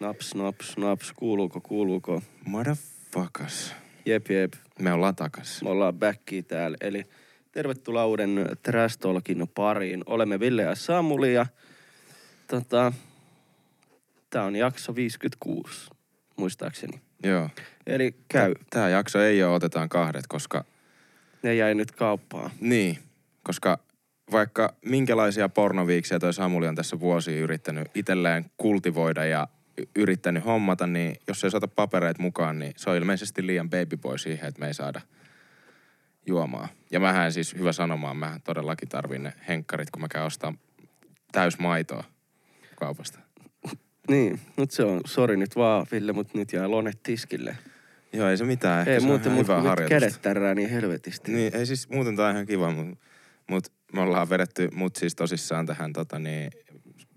Naps, naps, naps. Kuuluuko, kuuluuko? Motherfuckers. Jep, jep. Me ollaan takas. Me ollaan backia täällä. Eli tervetuloa uuden Trash Talkin pariin. Olemme Ville ja Samuli ja tota, tää on jakso 56, muistaakseni. Joo. Eli käy. Tää jakso ei ole otetaan kahdet, koska... Ne jäi nyt kauppaan. Niin, koska vaikka minkälaisia pornoviiksiä toi Samuli on tässä vuosia yrittänyt itselleen kultivoida ja yrittänyt hommata, niin jos ei saata papereita mukaan, niin se on ilmeisesti liian babyboy siihen, että me ei saada juomaa. Ja mähän siis, hyvä sanomaan, mä todellakin tarvin ne henkkarit, kun mä käyn ostaa täys maitoa kaupasta. Niin, nyt se on, sori nyt vaan Ville, mutta nyt jää lonet tiskille. Joo, ei se mitään. Ehkä Ei se on muuten, mutta harjoitusta. kädet tärrää niin helvetisti. Niin, ei siis muuten tää on ihan kiva, mutta mut me ollaan vedetty mut siis tosissaan tähän tota niin,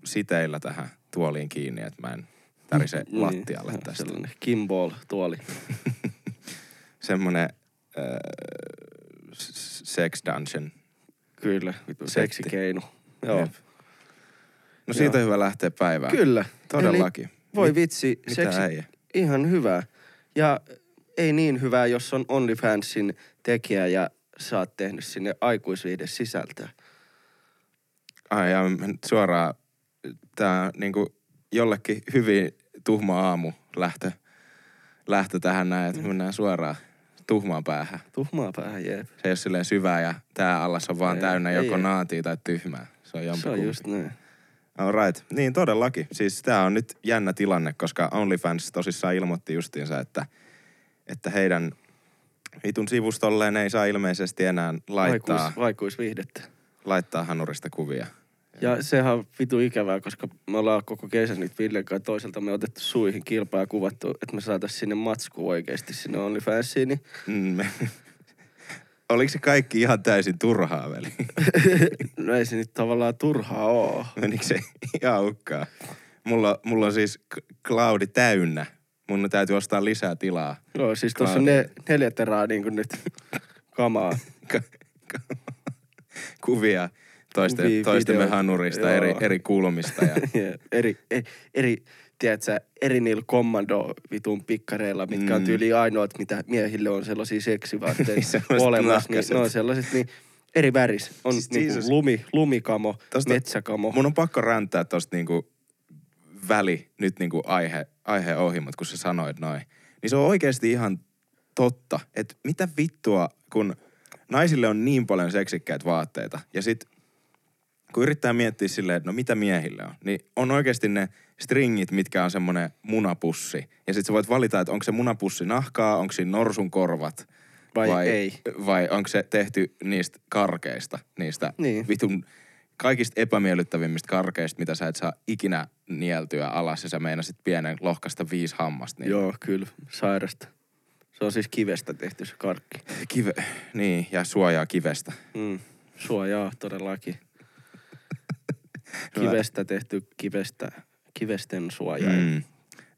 siteillä tähän tuoliin kiinni, että mä en tärise Niin, lattialle joo, tästä. Sellainen kimball tuoli. Semmonen äh, sex dungeon. Kyllä, seksikeino. Joo. Jep. No siitä on hyvä lähteä päivään. Kyllä. Todellakin. Eli voi Mit- vitsi, Mitä seksi, äijä? ihan hyvää. Ja ei niin hyvää, jos on OnlyFansin tekijä ja sä oot tehnyt sinne aikuisviihde sisältöä. Ai ja suoraan, tää niinku jollekin hyvin tuhma aamu lähtö, lähtö tähän näin, Mm. että mennään suoraan tuhmaan päähän. Tuhmaa päähän, jep. Se ei ole silleen syvää ja tää allas on vaan Ei, täynnä ei, joko ei. naatia tai tyhmää. Se on Se on just näin. All right. Niin todellakin. Siis tää on nyt jännä tilanne, koska OnlyFans tosissaan ilmoitti justiinsa, että, että heidän vitun sivustolleen ei saa ilmeisesti enää laittaa, Aikuis, aikuisviihdettä. laittaa hanurista kuvia. Ja sehän on vitu ikävää, koska me ollaan koko kesän nyt Villen kanssa toiselta me otettu suihin kilpaa ja kuvattu, että me saatais sinne matsku oikeesti sinne OnlyFansiin. Niin Mm, Oliko se kaikki ihan täysin turhaa, veli? no ei se nyt tavallaan turhaa oo. Menikö se ihan hukkaan? Mulla, mulla on siis cloudi täynnä. Mun täytyy ostaa lisää tilaa. Joo, siis tuossa on ne, neljä terää niin kuin nyt kamaa. Ka- ka- Kuvia toisten, Vi- toistemme videoita. hanurista, Joo. eri, eri kulmista. Ja, Ja eri, eri, eri tiedätkö, eri niillä kommando vitun pikkareilla, mitkä on Mm. tyyli ainoat, mitä miehille on sellaisia seksivaatteita Sellaiset olemassa. Niin, ne on sellaiset, niin eri väris. On Siis siis niinku Jesus. lumi, lumikamo, Tosta- metsäkamo. mun on pakko räntää tosta niinku väli nyt niinku aihe, aiheen ohi, mutta kun sä sanoit noin. Niin se on oikeasti ihan totta, että mitä vittua, kun naisille on niin paljon seksikkäitä vaatteita ja sit kun yrittää miettiä silleen, että no mitä miehille on, niin on oikeasti ne stringit, mitkä on semmonen munapussi. Ja sit sä voit valita, että onko se munapussi nahkaa, onko siinä norsun korvat Vai ei. Vai onko se tehty niistä karkeista, niistä Niin. vitun kaikista epämiellyttävimmistä karkeista, mitä sä et saa ikinä nieltyä alas ja sä meinasit pienen lohkasta viisi hammasta. Niin Joo, kyllä, sairasta. Se on siis kivestä tehty se karkki. Kive, niin, ja suojaa kivestä. Mm. Suojaa todellakin. Kivestä tehty kivestä, kivesten suoja. Mm.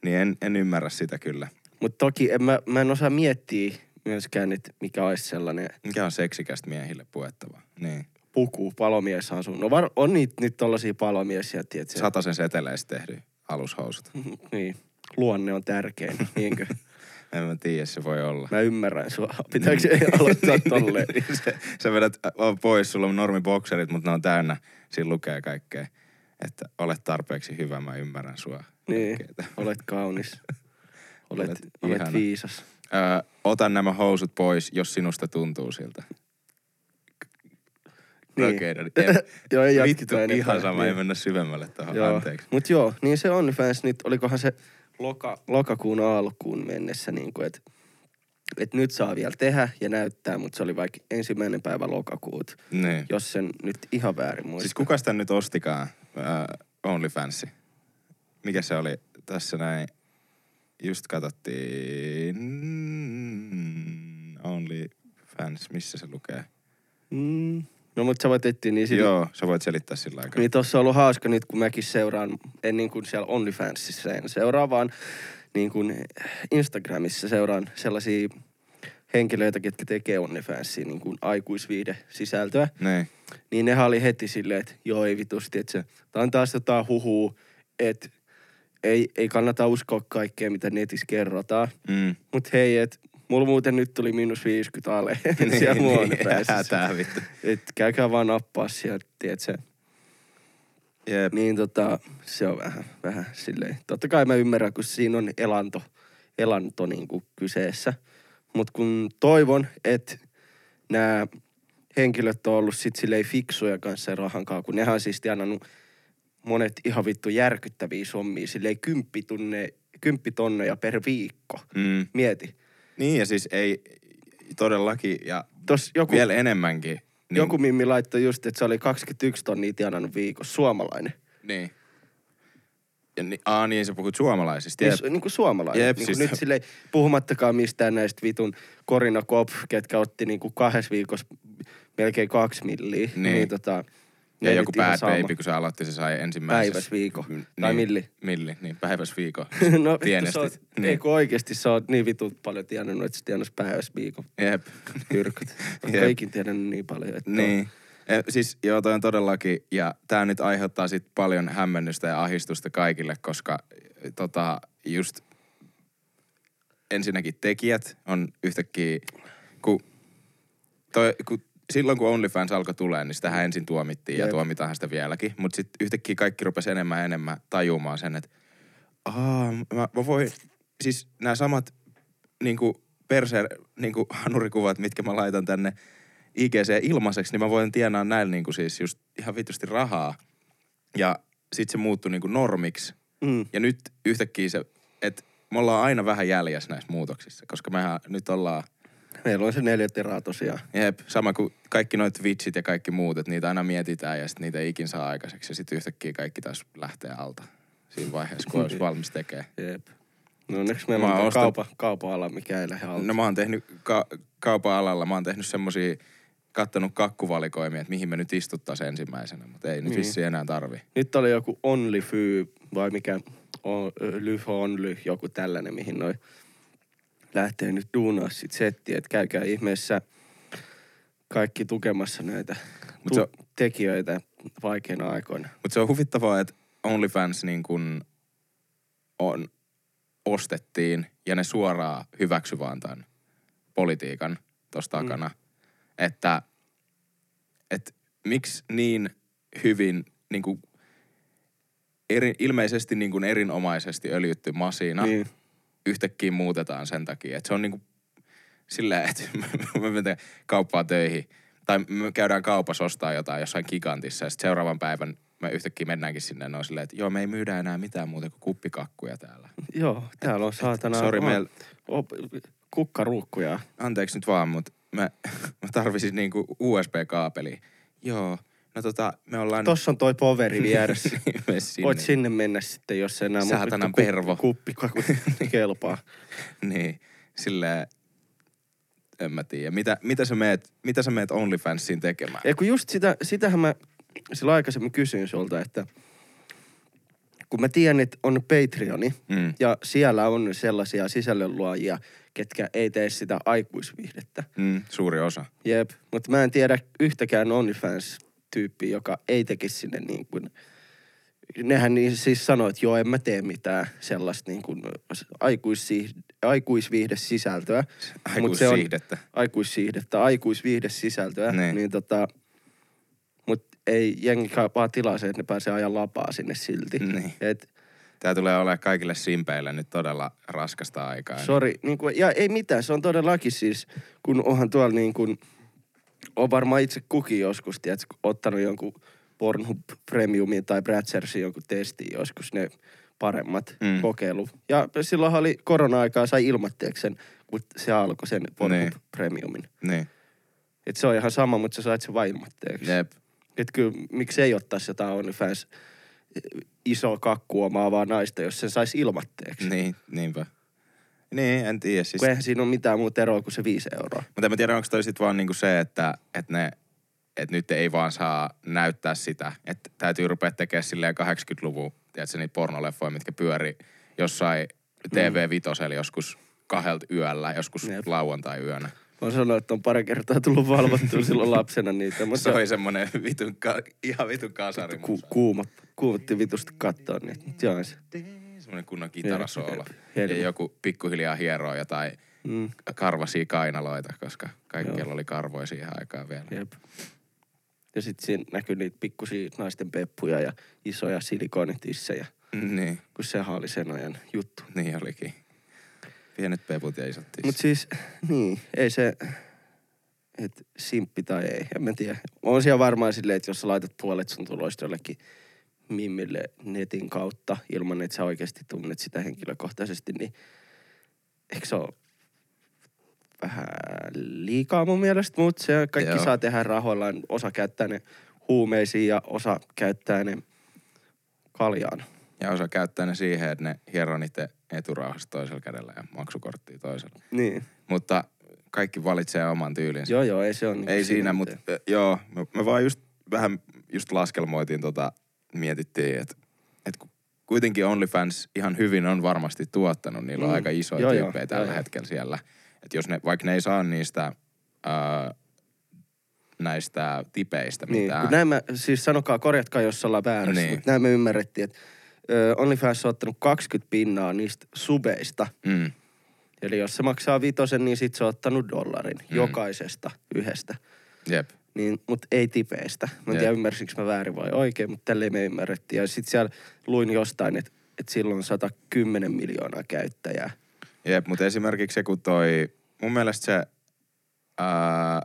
Niin en, en ymmärrä sitä kyllä. Mutta toki en, mä, mä en osaa miettiä myöskään, että mikä olisi sellainen Mikä on seksikästä miehille puettava. Niin. puku, palomies asuu. No var, on niitä nyt tollasia palomiesiä, tiedätkö? Sataisen seteleistä tehty alushousut. Niin, luonne on tärkein, niinkö? En mä tiedä, se voi olla. Mä ymmärrän sua. Pitääkö se aloittaa tolleen? sä, sä vedät pois, sulla on normibokserit, mutta ne on täynnä. Siinä lukee kaikkea, että olet tarpeeksi hyvä, mä ymmärrän sua. Niin, Kaikkea. olet kaunis. Olet, Olet olet, viisas. Ö, ota nämä housut pois, jos sinusta tuntuu siltä. Niin. Okei, no niin. Joo, ei Vittu, enempää. ihan sama, ei Niin. mennä syvemmälle tuohon, anteeksi. Mut joo, niin se OnlyFans nyt, olikohan se loka, lokakuun alkuun mennessä, niin kuin, että et nyt saa vielä tehdä ja näyttää, mutta se oli vaikka ensimmäinen päivä lokakuuta, Niin. jos sen nyt ihan väärin muistan. Siis kuka sitä nyt ostikaan, uh, OnlyFansi? Mikä se oli tässä näin? Just katsottiin mm, OnlyFans, missä se lukee? Mm. No mutta sä voit etsiä niin sillä, Joo, sä voit selittää sillä aikaa. Niin tossa on ollut hauska nyt, kun mäkin seuraan, en niin kuin siellä OnlyFansissa en seuraa, vaan niin kuin Instagramissa seuraan sellaisia henkilöitä, ketkä tekee OnlyFansia niin kuin aikuisviide sisältöä. Niin. Niin nehän oli heti silleen, että joo ei vitusti, että se, tää on taas jotain huhuu, että ei, ei kannata uskoa kaikkea, mitä netissä kerrotaan. Mm. Mut hei, et mulla muuten nyt tuli miinus 50 ale Niin, siellä niin, huonepäissä. hätää vittu. Et käykää vaan nappaa sieltä, tiedätkö? Jep. Niin tota, se on vähän, vähän silleen. Totta kai mä ymmärrän, kun siinä on elanto, elanto niin kuin kyseessä. Mutta kun toivon, että nämä henkilöt on ollut sit silleen fiksuja kanssa rahankaan, kun nehän on siis tienannut monet ihan vittu järkyttäviä sommia, silleen kymppitunne, kymppitonneja per viikko. Mm. Mieti. Niin ja siis ei todellakin ja Tos joku, vielä enemmänkin. Niin, joku mimmi laittoi just, että se oli 21 tonnia tienannut viikossa, suomalainen. Niin. Ja ni, aa niin, sä puhut suomalaisista. Niin, Jep. su- niin kuin suomalainen. Jep, niin siis- kuin nyt silleen, puhumattakaan mistään näistä vitun Corina Kopf, ketkä otti niin kuin kahdessa viikossa melkein kaksi milliä. Niin. niin tota, Ja joku Bad. Baby, kun se aloitti, se sai ensimmäisessä... Päiväs viikko. Mm, Tai niin, milli. Milli, niin päiväs viikko. no vittu, sä oot, Niin. ei kun oikeesti sä oot niin vitun paljon tienannut, että sä tiennas päiväs viikon Jep. Ootko Jep. ikin tienannut niin paljon, että Niin. E, siis joo, toi on todellakin, ja tää nyt aiheuttaa sit paljon hämmennystä ja ahistusta kaikille, koska tota, just ensinnäkin tekijät on yhtäkkiä, kun, toi, kun silloin kun OnlyFans alkoi tulee, niin sitähän ensin tuomittiin ja Jep. tuomitaan sitä vieläkin, mutta sitten yhtäkkiä kaikki rupesi enemmän ja enemmän tajumaan sen, että Aa, mä, mä voin, siis nämä samat niinku perse, niinku hanurikuvat, mitkä mä laitan tänne IGC ilmaiseksi, niin mä voin tienaa näillä niinku siis just ihan vitusti rahaa. Ja sit se muuttui niinku normiksi. Mm. Ja nyt yhtäkkiä se, että me ollaan aina vähän jäljessä näissä muutoksissa, koska mehän nyt ollaan, Meillä on se neljä teraa tosiaan. jep, sama kuin kaikki noit Twitchit ja kaikki muut, että niitä aina mietitään ja sitten niitä ei ikin saa aikaiseksi. Ja sitten yhtäkkiä kaikki taas lähtee alta siinä vaiheessa, kun olisi valmis tekee. Jep. No onneksi meillä Mä on ostanut- kaupa, kaupa-ala, mikä ei lähde alta. No mä oon tehnyt ka- kaupan alalla, mä oon tehnyt semmosia, kattonut kakkuvalikoimia, että mihin me nyt istuttaisiin ensimmäisenä, mutta ei nyt Niin. vissiin enää tarvi. Nyt oli joku OnlyFy vai mikä on, Lyf Only, joku tällainen, mihin noi lähtee nyt duunaa sit settiä, että käykää ihmeessä kaikki tukemassa näitä Mut tu- se on- tekijöitä vaikeina aikoina. Mutta se on huvittavaa, että OnlyFans niin kun on, ostettiin ja ne suoraan hyväksy vaan tämän politiikan tuossa takana. Mm. Että et, miksi niin hyvin niin kuin eri, ilmeisesti niin kuin erinomaisesti öljytty masina Niin. Yhtäkkiä muutetaan sen takia. Että se on niinku silleen, että me mennään kauppaan töihin. Tai me käydään kaupassa ostaa jotain jossain gigantissa ja sitten seuraavan päivän me yhtäkkiä mennäänkin sinne on silleen, että joo, me ei myydä enää mitään muuta kuin kuppikakkuja täällä. Joo, täällä on saatana Sori, meillä, on kukkaruukkuja. anteeksi nyt vaan, mutta mä, mä tarvisin niinku USB-kaapeli. Joo, no tota, me ollaan... Tossa on toi poveri vieressä. Mene sinne. Voit sinne mennä sitten, jos enää Saatanan pervo. kuppikakut kelpaa. Niin, silleen, en mä tiedä. Mitä, mitä, sä meet, mitä sä meet OnlyFansiin tekemään? Ei kun just sitä, sitähän mä silloin aikaisemmin kysyin sulta, että kun mä tiedän, että on Patreoni Mm. ja siellä on sellaisia sisällönluojia, ketkä ei tee sitä aikuisviihdettä. Mm, suuri osa. Jep, mutta mä en tiedä yhtäkään OnlyFans-tyyppiä, joka ei tekisi sinne niin kuin, nehän niin siis sanoo, että joo, en mä tee mitään sellaista niin kuin aikuisviihde, aikuisviihdesisältöä. Mut se on- aikuissiihdettä, aikuisviihdesisältöä, Niin. niin, niin tota, mut ei jengi vaan tilaa se, että ne pääsee ajan lapaa sinne silti. Niin. Et, Tää tulee olemaan kaikille simpeille nyt todella raskasta aikaa. sorry, niin kuin, ja ei mitään, se on todellakin siis, kun onhan tuolla niin kuin, on varmaan itse kukin joskus, tiedätkö, ottanut jonkun Pornhub Premiumin tai Bratchersin jonkun testin joskus, ne paremmat Mm. kokeilu. Ja silloin oli korona-aikaa, sai ilmatteeksi sen, kun se alkoi sen Pornhub Niin. Premiumin. Niin, Et se on ihan sama, mutta sä sait sen vain ilmatteeksi. jep. Että kyllä, miksi ei ottaisi jotain OnlyFans iso kakku omaavaa naista, jos sen saisi ilmatteeksi. Niin, niinpä. Niin, en tiedä siis. Kun eihän siinä ole mitään muuta eroa kuin se viisi euroa. Mutta en mä tiedä, onko toi sit vaan niinku se, että, että ne että nyt ei vaan saa näyttää sitä. Että täytyy rupea tekemään silleen 80-luvun, tiedätkö, niitä pornoleffoja, mitkä pyöri jossain TV-vitosella joskus kahdelta yöllä, joskus Jep. lauantai-yönä. Mä sanonut, että on pari kertaa tullut valvottua silloin lapsena niitä, mutta Se oli semmonen vitun, ka- ihan vitun kasari. ku, kuuma, kuumotti vitusti katsoa niitä. Mut joo, se. Semmoinen kunnon kitarasoolo. Jep, Ja joku pikkuhiljaa hieroo jotain Mm, karvasia kainaloita, koska kaikilla Joo. oli karvoja siihen aikaan vielä. jep. Ja sitten siinä näkyy niitä pikkusia naisten peppuja ja isoja silikonitissejä, Niin, kun sehän oli sen ajan juttu. niin olikin. Pienet peput ja isot tissit. Mut siis, niin, ei se, että simppi tai ei, en mä tiedä. On siellä varmaan silleen, että jos sä laitat puolet sun tuloista jollekin mimmille netin kautta, ilman että sä oikeasti tunnet sitä henkilökohtaisesti, niin eikö se ole vähän liikaa mun mielestä, mutta se kaikki Joo. saa tehdä rahoillaan. Osa käyttää ne huumeisiin ja osa käyttää ne kaljaan. Ja osa käyttää ne siihen, että ne hieroo niiden eturauhasta toisella kädellä ja maksukorttia toisella. Niin. Mutta kaikki valitsee oman tyylinsä. Joo, joo, ei se ole niin Ei siinä, mutta joo, me, me vaan just vähän just laskelmoitiin tota, mietittiin, että et ku- kuitenkin OnlyFans ihan hyvin on varmasti tuottanut, niillä on Mm. aika isoja Joo, tyyppejä joo, tällä joo. hetkellä siellä. Että jos ne, vaikka ne ei saa niistä ää, näistä tipeistä Niin, mitään. näin mä, siis sanokaa, korjatkaa, jos ollaan väärässä, Niin. mutta näin me ymmärrettiin, että OnlyFans on ottanut 20 pinnaa niistä subeista. Mm, Eli jos se maksaa vitosen, niin sit se on ottanut dollarin Mm. jokaisesta yhdestä. jep. Niin, mutta ei tipeistä. Mä en tiedä, ymmärsikö mä väärin vai oikein, mutta tälleen me ymmärrettiin. Ja sit siellä luin jostain, että että silloin on 110 miljoonaa käyttäjää. Jep, mutta esimerkiksi se, kun toi, mun mielestä se ää,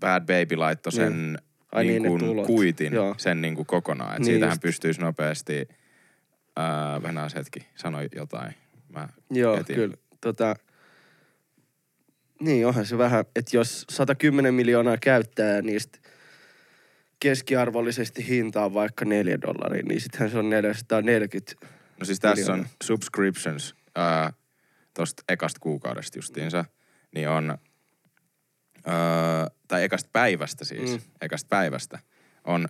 Bad Baby laittoi sen Ai niin niin, kuin kuitin Joo. sen niin kuin kokonaan. Et Niin siitähän just. pystyisi nopeasti, ää, Venäjäs hetki, sanoi jotain. Mä Joo, etin. kyllä. Tota, niin, onhan se vähän, että jos 110 miljoonaa käyttää niistä keskiarvollisesti hinta on vaikka 4 dollaria, niin sittenhän se on 440. No siis tässä on miljoonaa. subscriptions ää, tosta ekasta kuukaudesta justiinsa, niin on, ää, tai ekasta päivästä siis, mm. Ekasta päivästä, on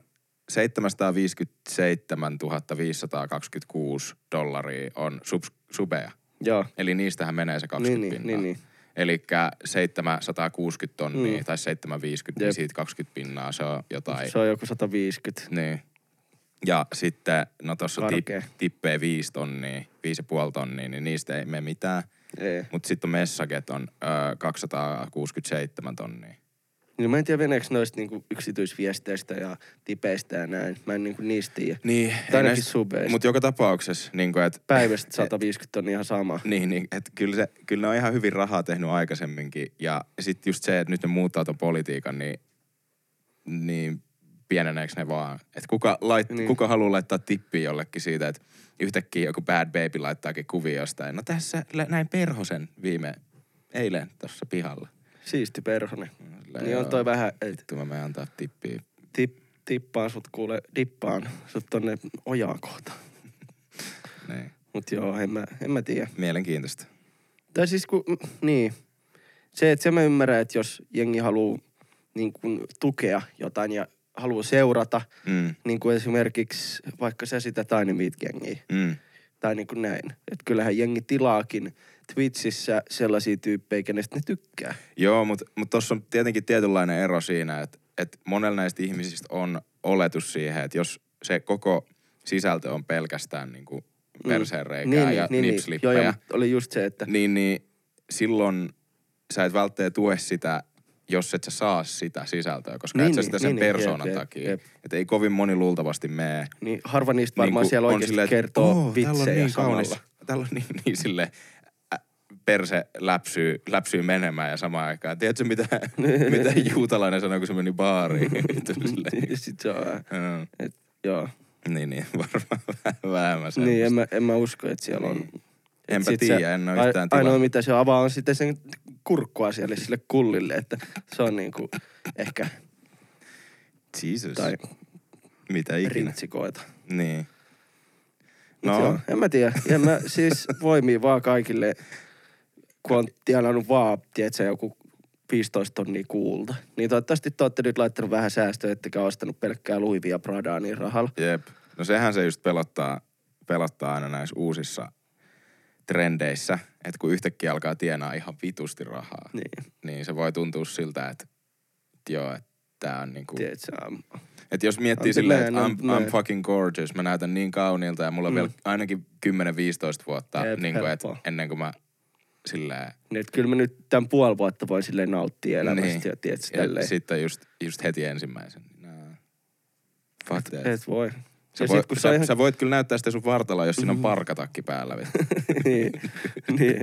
757 526 dollaria on subs, subeja. Joo, Eli niistähän menee se 20 niin, niin, pinnaa. niin, niin. Eli 760 tonnia Mm. tai 750, niin siitä 20 pinnaa se on jotain. Se on joku 150. Niin. Ja sitten, no tossa tip, tippee 5 tonnia, 5,5 tonnia, niin niistä ei mene mitään. Mutta sitten on messaget on ö, 267 tonnia. Niin mä en tiedä veneekö noista niinku yksityisviesteistä ja tipeistä ja näin. Mä en niinku niistä tiedä. Niin, Tai ainakin subeista. Mutta joka tapauksessa, niin kuin, että Päivästä 150 on ihan sama. Niin, niin että kyllä, se, kyllä ne on ihan hyvin rahaa tehnyt aikaisemminkin. Ja sitten just se, että nyt ne muuttaa ton politiikan, niin, niin pieneneekö ne vaan. Että kuka, lait, niin. Kuka haluaa laittaa tippiä jollekin siitä, että yhtäkkiä joku bad baby laittaakin kuvia jostain. No tässä näin perhosen viime, eilen tuossa pihalla. Siisti. Silleen, Niin on toi vähän, että Vittu mä menen antaa tippiä. tip, tippaan sut kuule, dippaan sut tonne ojaan kohta. Niin. Mut joo, en mä, en mä tiedä. Mielenkiintoista. Tai siis kun, niin. Se, että se mä ymmärrän, että jos jengi haluaa niin kuin tukea jotain ja haluaa seurata, Mm, niin kuin esimerkiksi vaikka sä sitä Tiny Meat Gangia, mm. tai niin kuin näin. Että kyllähän jengi tilaakin Twitchissä sellaisia tyyppejä, kenestä ne tykkää. Joo, mutta mut tuossa on tietenkin tietynlainen ero siinä, että et monella näistä ihmisistä on oletus siihen, että jos se koko sisältö on pelkästään niinku perseen reikää ja Joo, nipslippejä, joo, mutta oli just se, että niin, niin silloin sä et välttämättä tue sitä, jos et sä saa sitä sisältöä, koska Niin, et sä niin, sitä sen niin, niin, persoonan jep, takia. jep. Että ei kovin moni luultavasti mene. niin harva niistä varmaan niinku siellä oikeasti silleen, kertoo "Oo, täällä on vitsejä niin samalla. kaunis, Täällä on niin, niin sille perse läpsyy, läpsyy menemään ja samaan aikaan. Tiedätkö, mitä, mitä juutalainen sanoi, kun se meni baariin? Niin, Sit se on vähän, joo. et, joo. Niin, niin, varmaan vähän vähemmän semmoista. Niin, en mä, en mä usko, että siellä on. Niin. Enpä tiedä, se- en ole yhtään Ainoa, tilannut. mitä se avaa, on sitten sen kurkkua siellä sille kullille, että se on niinku ehkä, Jesus. tai Mitä ikinä. rintsikoita. Niin. No. No, Joo, en mä tiedä. En mä siis voimii vaan kaikille, kun on tienannut vaan, tiedätkö, joku 15 tonnia kuulta. Niin toivottavasti te olette nyt laittanut vähän säästöä, ettekä ostanut pelkkää Louis ja Pradaa niin rahalla. jep. No sehän se just pelottaa, pelottaa aina näissä uusissa trendeissä, että kun yhtäkkiä alkaa tienaa ihan vitusti rahaa, Niin. niin se voi tuntua siltä, että, että joo, että tää on niinku... Tiedätkö, Että jos miettii silleen, että I'm, I'm- fucking gorgeous, mä näytän niin kauniilta ja mulla on Mm. vielä ainakin 10-15 vuotta Jep, niin kuin, et, ennen kuin mä silleen... niin, että kyllä mä nyt tämän puoli vuotta voin silleen nauttia elämästä Niin. ja tiedätkö, Ja tälleen. sitten just, just heti ensimmäisen. Nah. Fuck that. Et voi. Sä, ja voi, sit, kun sä, ihan- sä voit kyllä näyttää sitä sun vartaloa, jos siinä on parkatakki päällä. niin, niin.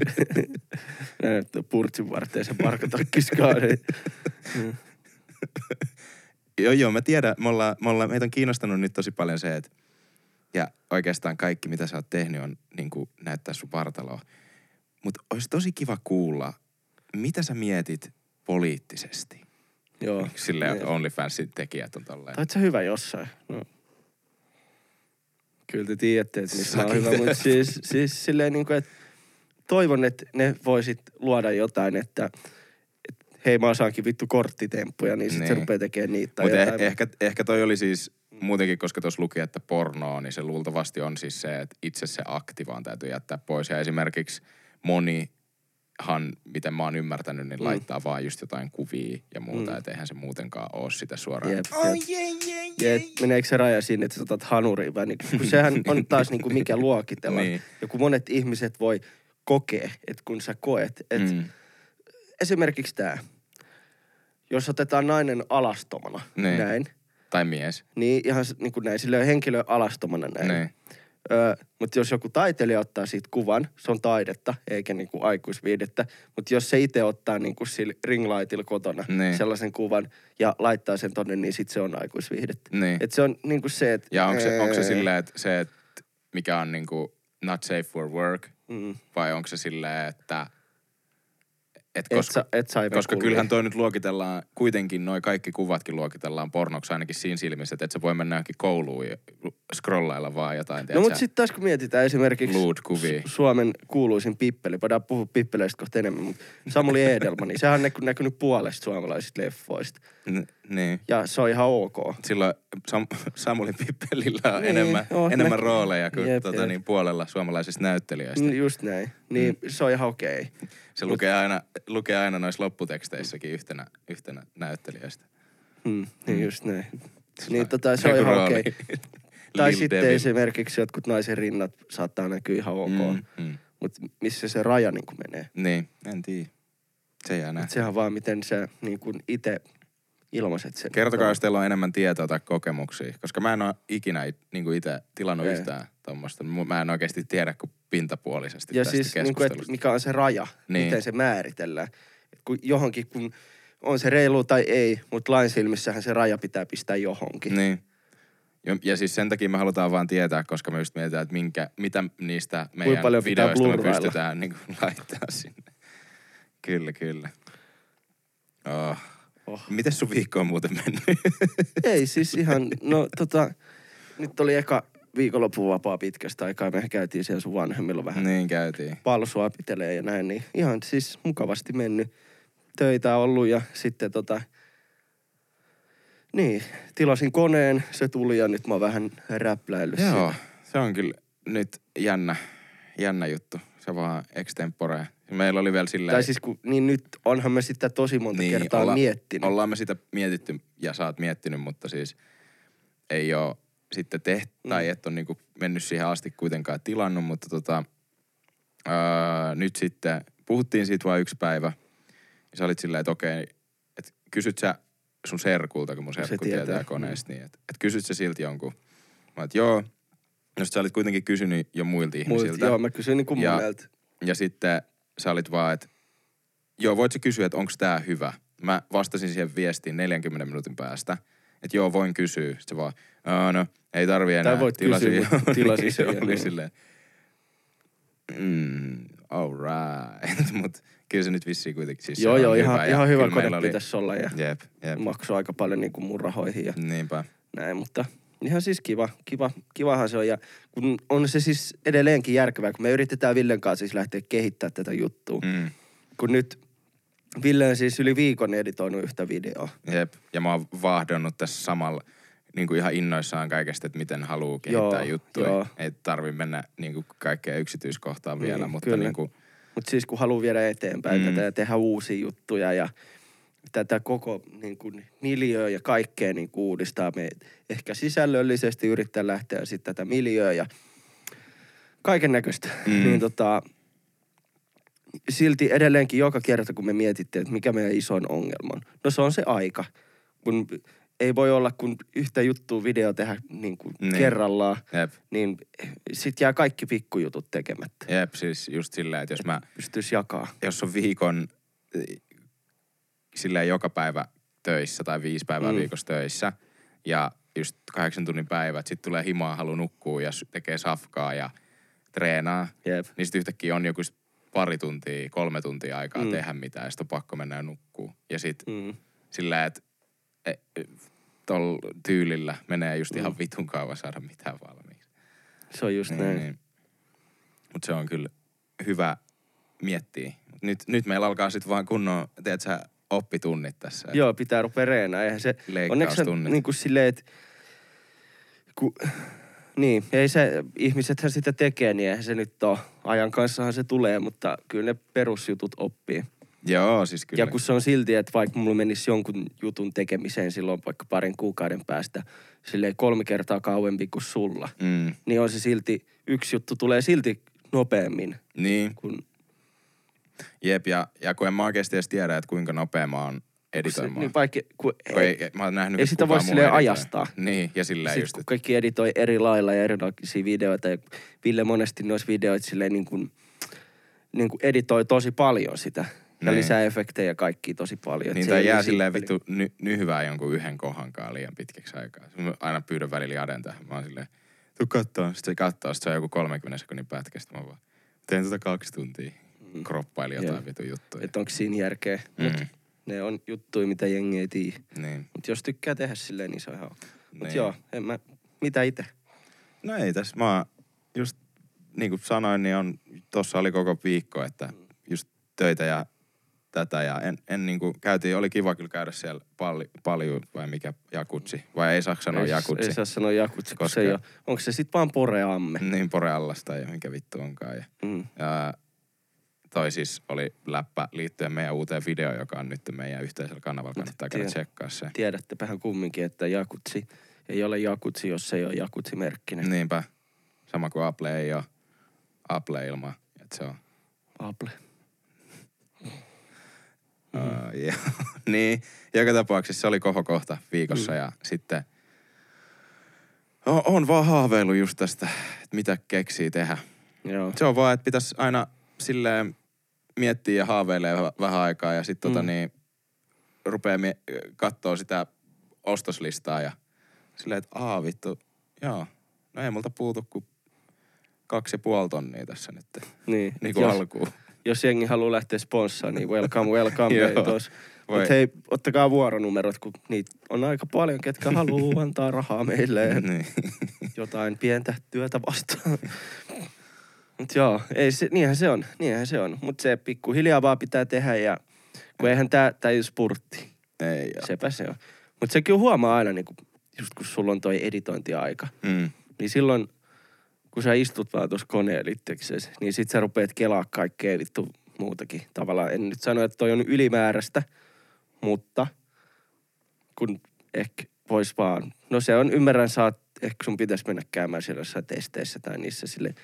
Näyttää purtsin varteen se parkatakkiskaan. joo, joo, mä tiedän. Me ollaan, me ollaan, meitä on kiinnostanut nyt tosi paljon se, että ja oikeastaan kaikki, mitä sä oot tehnyt, on niin kuin, näyttää sun vartaloa. Mutta olisi tosi kiva kuulla, mitä sä mietit poliittisesti. Joo. Silleen Niin. OnlyFansin tekijät on tolleen. Tait sä hyvä jossain? No. Kyllä te tiedätte, että missä Säkin hyvä, mutta siis, siis silleen niin kuin, että toivon, että ne voisit luoda jotain, että, että hei mä osaankin vittu korttitemppuja, niin sitten se Niin. rupeaa tekemään niitä. tai Mutta eh, ehkä, ehkä toi oli siis muutenkin, koska tuossa luki, että pornoa, niin se luultavasti on siis se, että itse se akti vaan täytyy jättää pois. Ja esimerkiksi monihan, miten mä oon ymmärtänyt, niin Mm. laittaa vaan just jotain kuvia ja muuta, Mm. että eihän se muutenkaan oo sitä suoraan. Jep, Oh, jep. yeah, yeah, Ja yeah. et meneekö se raja sinne, että sä otat hanuriin vai niin, kun sehän on taas niin kuin mikä luokitella. Niin. Ja kun monet ihmiset voi kokea, että kun sä koet, että Mm. esimerkiksi tämä, jos otetaan nainen alastomana, Niin. näin, Tai mies. niin ihan niin kuin näin, sillä henkilö alastomana näin. Niin. Öö, mutta jos joku taiteilija ottaa siitä kuvan, se on taidetta, eikä niinku aikuisviidettä. Mutta jos se itse ottaa niinku sillä ringlightilla kotona Niin. sellaisen kuvan ja laittaa sen tonne, niin sit se on aikuisviihdettä. Niin. Et se on niinku se, että... Ja onko se, onko se silleen, että se, että mikä on niinku not safe for work, Mm, vai onko se silleen, että et et, koska, sa, et koska kyllähän toi nyt luokitellaan, kuitenkin noi kaikki kuvatkin luokitellaan pornoksi ainakin siinä silmissä, että et sä voi mennä johonkin kouluun ja scrollailla vaan jotain, No mutta sitten taas kun mietitään esimerkiksi. Su- Suomen kuuluisin pippeli, voidaan puhua pippeleistä kohta enemmän, mutta Samuli Edelman, niin sehän on näky- näkynyt puolesta suomalaisista leffoista. N- niin. Ja se on ihan ok. Silloin Sam- Samuli Pippelillä on Niin, enemmän, on enemmän rooleja kuin Jep, tota, jep. niin, puolella suomalaisista näyttelijöistä. Mm, Just näin. Niin Mm. se on ihan okei. Okay. Se lukee aina, lukee aina noissa lopputeksteissäkin yhtenä, yhtenä näyttelijöistä. Mm, niin Mm. just näin. Niin tota, se on ihan okei. Tai sitten Devil. esimerkiksi jotkut naisen rinnat saattaa näkyä ihan ok. Mm. Mm. Mutta missä se raja niin menee? Niin, en tiedä. Se jää nähtäväksi. sehän vaan miten sä niin itse ilmaiset sen. Kertokaa, jos teillä on enemmän tietoa tai kokemuksia, koska mä en ole ikinä niin itse tilannut Ei. yhtään tuommoista. Mä en oikeasti tiedä kuin pintapuolisesti Ja tästä siis, niin kuin, että mikä on se raja, Niin. miten se määritellään. Et kun johonkin, kun on se reilu tai ei, mutta lain silmissähän se raja pitää pistää johonkin. Niin. Ja, ja siis sen takia me halutaan vaan tietää, koska me just mietitään, että minkä, mitä niistä meidän paljon pitää videoista me pystytään niin kuin, laittaa sinne. Kyllä, kyllä. Oh. Oh. Miten sun viikko on muuten mennyt? Ei siis ihan, no tota, nyt oli eka viikonlopun vapaa pitkästä aikaa. Me käytiin siellä sun vanhemmilla vähän niin käytiin. palsua pitelee ja näin, niin ihan siis mukavasti mennyt. Töitä ollut ja sitten tota, niin, tilasin koneen, se tuli ja nyt mä oon vähän räpläillyt Joo, sitä. se on kyllä nyt jännä, jännä juttu. Se vaan extempore. Meillä oli vielä silleen... Tai siis kun, niin nyt onhan me sitä tosi monta niin, kertaa olla- miettinyt. Ollaan me sitä mietitty ja sä oot miettinyt, mutta siis ei ole sitten tehty, Mm. tai et ole niinku mennyt siihen asti kuitenkaan tilannut, mutta tota, öö, nyt sitten puhuttiin siitä vain yksi päivä. Ja sä olit silleen, että okei, että kysyt sä sun serkulta, kun mun Se serkku tietää, tietää koneesta, niin että et kysyt sä silti jonkun. Mä oot, joo. No sä olit kuitenkin kysynyt jo muilta ihmisiltä. joo, mä kysyin niin kuin Ja- monelta. Ja sitten sä olit vaan, että joo, voit sä kysyä, että onko tää hyvä? Mä vastasin siihen viestiin 40 minuutin päästä, että joo, voin kysyä. Sitten se vaan, "Aa, no, ei tarvi enää. Tai voit kysyä, mutta tilasi ja oli niin. silleen, mm, all right. Mut kyllä se nyt vissiin kuitenkin siis se Joo, joo, hyvä. ihan, ja ihan hyvä kone oli- pitäisi olla ja Jep, jep. maksoi aika paljon niin kuin mun rahoihin ja Niinpä. näin, mutta ihan siis kiva, kiva, kivahan se on. Ja kun on se siis edelleenkin järkevää, kun me yritetään Villen kanssa siis lähteä kehittämään tätä juttua. Mm. Kun nyt Ville on siis yli viikon editoinut yhtä videoa. jep. Ja mä oon vaahdonnut tässä samalla niin kuin ihan innoissaan kaikesta, että miten haluaa kehittää Joo, juttuja. joo. Ei tarvi mennä niin kuin kaikkeen yksityiskohtaan vielä, Niin, mutta kyllä. niin kuin, Mutta siis kun haluaa viedä eteenpäin mm. tätä ja tehdä uusia juttuja ja tätä koko niin kuin, miljöö ja kaikkea niin kuin, uudistaa. Me ehkä sisällöllisesti yrittää lähteä sitten tätä miljöö ja kaiken näköistä. Mm. Niin tota, silti edelleenkin joka kerta, kun me mietittiin, että mikä meidän isoin ongelma on. No se on se aika. Kun ei voi olla kun yhtä juttua video tehdä niin kuin Niin. kerrallaan, Jep. niin sit jää kaikki pikkujutut tekemättä. Jep, siis just silleen, että jos mä, Pystyisi jakaa. jos on viikon silleen joka päivä töissä tai viisi päivää mm. Viikossa töissä ja just kahdeksan tunnin päivät, sitten tulee himaa, halu nukkuu ja tekee safkaa ja treenaa, Jep. niin sitten yhtäkkiä on joku pari tuntia, kolme tuntia aikaa mm. Tehdä mitään ja sitten on pakko mennä ja nukkuu. Ja sitten Mm. sillä, että tuolla tyylillä menee just ihan Mm. vitun kauan saada mitään valmiiksi. Se on just näin. Niin. Mutta se on kyllä hyvä miettiä. Nyt, nyt meillä alkaa sitten vaan kunnon, teet sä, oppitunnit tässä. Joo, pitää rupea reenaa. Eihän se, onneksi niin kuin silleen, että ku, niin, ei se, ihmisethän sitä tekee, niin eihän se nyt ole. Ajan kanssahan se tulee, mutta kyllä ne perusjutut oppii. Joo, siis kyllä. Ja kun se on silti, että vaikka mulla menisi jonkun jutun tekemiseen silloin vaikka parin kuukauden päästä, silleen kolme kertaa kauempi kuin sulla, Mm, niin on se silti, yksi juttu tulee silti nopeammin niin, kuin jep. Ja, ja kun en mä oikeasti edes tiedä, että kuinka nopea mä oon editoimaan. niin vaikka, kun, kun ei, ei, mä oon nähnyt, ei sitä voi silleen ajastaa. Niin, ja silleen Sitten just, kun kaikki editoi eri lailla ja erilaisia videoita ja Ville monesti noissa videoissa silleen niin kuin, niin kuin editoi tosi paljon sitä. Ja Niin. lisää efektejä kaikki tosi paljon. Niin tai jää silleen vittu ny, nyhvää jonkun yhden kohankaan liian pitkäksi aikaa. Mä aina pyydän välillä Jaden tähän. Mä oon silleen, tuu kattoo. Sitten se kattoo, sit se on joku 30 sekunnin pätkä. Sitten mä vaan teen tota kaksi tuntia. Mm. Kroppaili jotain Joo. vitu juttuja. Että onko siinä järkeä. Mm. Mut ne on juttuja, mitä jengi ei tiedä. Niin. Mutta jos tykkää tehdä silleen, niin se on ihan ok. Mut Niin. joo, en mä, mitä itse? No ei tässä. Mä just niin kuin sanoin, niin on, tossa oli koko viikko, että just töitä ja tätä. Ja en, en niin kuin, käytiin, oli kiva kyllä käydä siellä pali, paljon vai mikä jakutsi. Vai ei saa sanoa ei, jakutsi. Ei saa sanoa jakutsi, koska Koska- se ei ole. Onko se sit vaan poreamme? Niin poreallasta ja mikä vittu onkaan. Ja, Mm. ja toi siis oli läppä liittyen meidän uuteen videoon, joka on nyt meidän yhteisellä kanavalla. Kannattaa käydä tsekkaa se. Tiedättepähän kumminkin, että jakutsi ei ole jakutsi, jos se ei ole jakutsi-merkkinen. Niinpä. Sama kuin Apple ei ole Apple ilman. Että se on Apple. Mm. Uh, ja, niin, joka tapauksessa se oli kohokohta viikossa Mm. ja sitten on, on vaan haaveillut just tästä, että mitä keksii tehdä. Joo. Se on vaan, että pitäisi aina silleen miettiä ja haaveilee väh- vähän aikaa ja sitten tota Mm. niin, rupeaa mie- kattoo sitä ostoslistaa ja silleen, että aa vittu, joo, no ei multa puutu kuin kaksi ja puoli tonnia tässä nyt. Niin. Niin kuin jos, alkuun. jos jengi haluaa lähteä sponssaan, niin welcome, welcome. Mutta hei, ottakaa vuoronumerot, kun niitä on aika paljon, ketkä haluaa antaa rahaa meille niin. jotain pientä työtä vastaan. Mut joo, ei se, niinhän se on, niinhän se on. Mutta se pikkuhiljaa vaan pitää tehdä ja kun eihän tää, tää ei spurtti. Ei joo. Sepä se on. Mutta se kyllä huomaa aina, niin kun, just kun sulla on toi editointiaika, Mm. niin silloin kun sä istut vaan tuossa koneella itseksesi, niin sit sä rupeat kelaa kaikkea vittu muutakin. Tavallaan en nyt sano, että toi on ylimääräistä, mutta kun ehkä vois vaan, no se on, ymmärrän oot, ehkä sun pitäisi mennä käymään siellä jossain testeissä tai niissä sille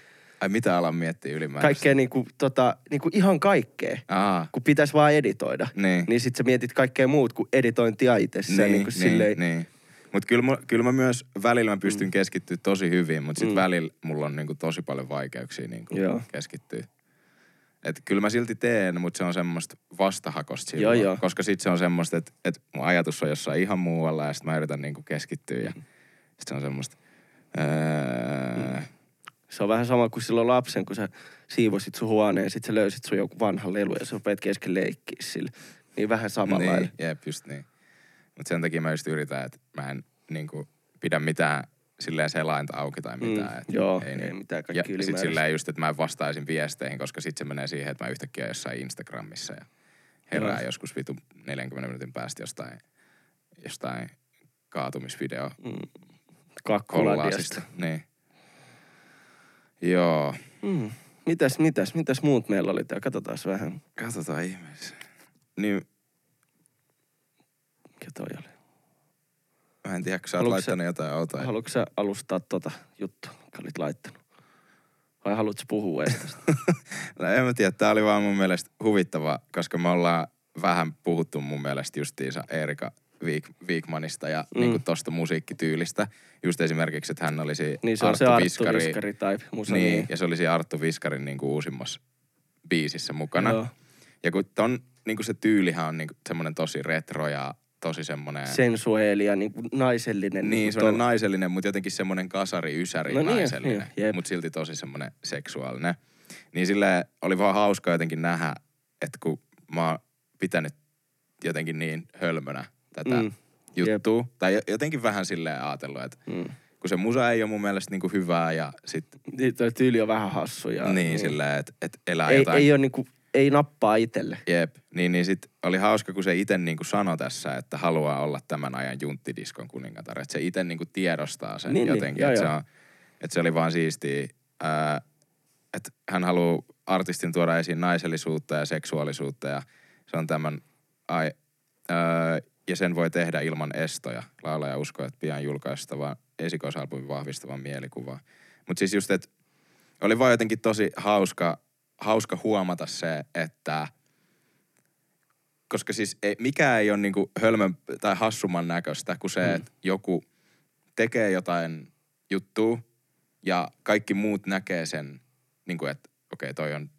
Ai mitä alan miettiä ylimääräistä? kaikkea niinku, tota, niinku ihan kaikkea, Aa, kun pitäisi vaan editoida. niin. Niin sit sä mietit kaikkea muut kuin editointia itsessään. niin, Niin, niin, silleen, niin. Mutta kyllä, mä- kyllä mä myös välillä mä pystyn Mm. keskittyä tosi hyvin, mutta sitten Mm. välillä mulla on niinku tosi paljon vaikeuksia niinku Joo. keskittyä. Et kyllä mä silti teen, mutta se on semmoista vastahakosta Joo, silloin. joo. Koska sitten se on semmoista, että et mun ajatus on jossain ihan muualla ja sitten mä yritän niinku keskittyä ja Mm. sitten se on semmoista... Öö, Se on vähän sama kuin silloin lapsen, kun sä siivosit sun huoneen, sit sä löysit sun joku vanha lelu ja sä rupeat kesken leikkiä sillä. Niin vähän samalla niin, jep, just niin. Mutta sen takia mä just yritän, että mä en niinku pidä mitään silleen selainta auki tai mitään. Mm, et joo, ei, niin. ei mitään Ja kaikki sit ylimääräistä. silleen just, että mä en vastaisin viesteihin, koska sit se menee siihen, että mä yhtäkkiä jossain Instagramissa ja herää Joo. joskus vitu 40 minuutin päästä jostain, jostain kaatumisvideo Mm. Kakkuladiasta. Niin. Joo. Mm. Mitäs, mitäs, mitäs muut meillä oli täällä? Katsotaan vähän. Katsotaan ihmeessä. Niin mikä toi oli? Mä en tiedä, kun sä oot laittanut jotain outoja. Haluatko sä alustaa tota juttua, mikä olit laittanut? Vai haluatko puhua edes? No en mä tiedä, tää oli vaan mun mielestä huvittava, koska me ollaan vähän puhuttu mun mielestä justiinsa Erika Wiikmanista ja Mm. niinku tosta musiikkityylistä. Just esimerkiksi, että hän olisi niin se on se Arttu Viskari tai musa. Niin, ja se oli siinä Arttu Viskarin niinku uusimmassa biisissä mukana. Joo. Ja kun ton, niinku se tyylihän on niinku semmoinen tosi retro ja tosi semmoinen... Sensueeli ja niinku naisellinen. Niin, niinku semmoinen tol- naisellinen, mutta jotenkin semmoinen kasari, ysäri No niin, naisellinen. niin, mutta silti tosi semmoinen seksuaalinen. Niin sille oli vaan hauska jotenkin nähdä, että kun mä oon pitänyt jotenkin niin hölmönä tätä Mm, juttua. Jep. Tai jo- jotenkin vähän silleen ajatellut, että Mm. kun se musa ei ole mun mielestä niinku hyvää ja sit Niin, toi tyyli on vähän hassu. Ja, niin, niin silleen, että et elää ei, jotain. ei ole niinku, ei nappaa itelle. Jep, niin, niin sit oli hauska, kun se itse niinku sanoi tässä, että haluaa olla tämän ajan junttidiskon kuningatar. Että se itse niinku tiedostaa sen Niin, niin, jotenkin. joo, että se, on, että se oli vaan siistiä, että hän haluaa artistin tuoda esiin naisellisuutta ja seksuaalisuutta ja se on tämän, ai, ää, ja sen voi tehdä ilman estoja. Laulaja uskoo, että pian julkaistava esikoisalbumin vahvistava mielikuva. Mutta siis just, että oli vaan jotenkin tosi hauska, hauska huomata se, että koska siis ei, mikä ei ole niinku hölmön tai hassumman näköistä kuin se, mm. että joku tekee jotain juttua ja kaikki muut näkee sen, niinku että okei okay, toi on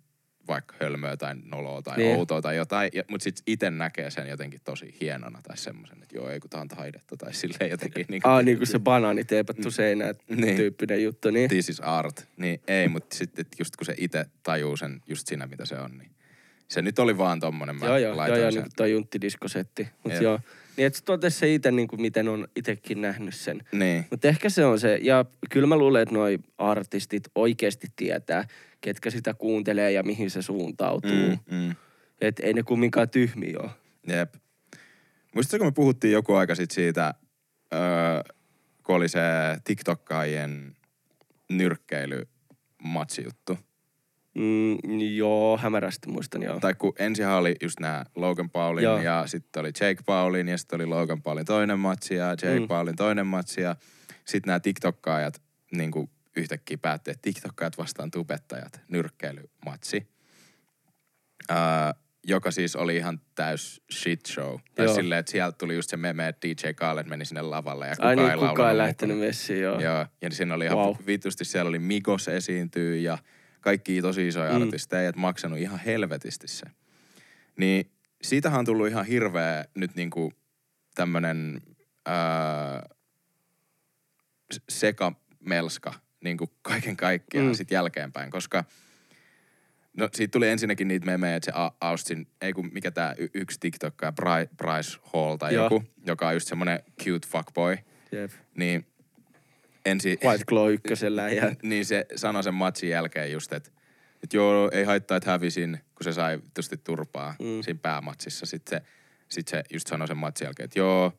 vaikka hölmöä tai noloa tai Niin. niin. outoa tai jotain, mutta sitten itse näkee sen jotenkin tosi hienona tai semmoisen, että joo, ei kun tää on taidetta tai silleen jotenkin. Niinku, Ah, niin kuin se banaani teepattu seinä Niin. tyyppinen juttu. Niin. this is art. Niin ei, mutta sitten just kun se itse tajuu sen just siinä, mitä se on, niin se nyt oli vaan tommonen. Mä joo, joo, joo, joo niin kuin toi junttidiskosetti. Mut Jep. joo. Niin et sä totesi se itse, niin kuin miten on itsekin nähnyt sen. Niin. Mutta ehkä se on se, ja kyllä mä luulen, että noi artistit oikeasti tietää, ketkä sitä kuuntelee ja mihin se suuntautuu. Mm. Mm. Että ei ne kumminkaan tyhmiä ole. Jep. Muistatko, kun me puhuttiin joku aika sitten siitä, öö, kun oli se TikTokkaajien nyrkkeilymatsijuttu. Mm, joo, hämärästi muistan, joo. Tai kun ensinhan oli just nämä Logan Paulin Joo. ja sitten oli Jake Paulin ja sitten oli Logan Paulin toinen matsi ja Jake mm. Paulin toinen matsi ja sitten nämä TikTokkaajat niin kuin yhtäkkiä päätti, että TikTokkaajat vastaan tubettajat nyrkkeilymatsi. Öö, joka siis oli ihan täys shit show. Tai Joo. silleen, että sieltä tuli just se meme, että DJ Khaled meni sinne lavalle ja kukaan Ai niin, ei kukaan ei lähtenyt messiin, joo. Joo, ja siinä oli ihan Wow. vitusti, siellä oli Migos esiintyy ja kaikki tosi isoja Mm. artisteja, et maksanut ihan helvetisti se. Niin siitähän on tullut ihan hirveä nyt niinku tämmönen ää, s- sekamelska niinku kaiken kaikkiaan Mm. mm. sit jälkeenpäin, koska No siitä tuli ensinnäkin niitä memejä, että se Austin, ei kun mikä tää y- yksi TikTokka, Bri- Bryce Hall tai Joo. joku, joka on just semmonen cute fuckboy, Jep. niin ensi, White Claw ykkösellä ja... niin se sanoi sen matsin jälkeen just, että et joo, ei haittaa, että hävisin, kun se sai tietysti turpaa mm. siinä päämatsissa. Sitten se, sit se just sanoi sen matsin jälkeen, että joo,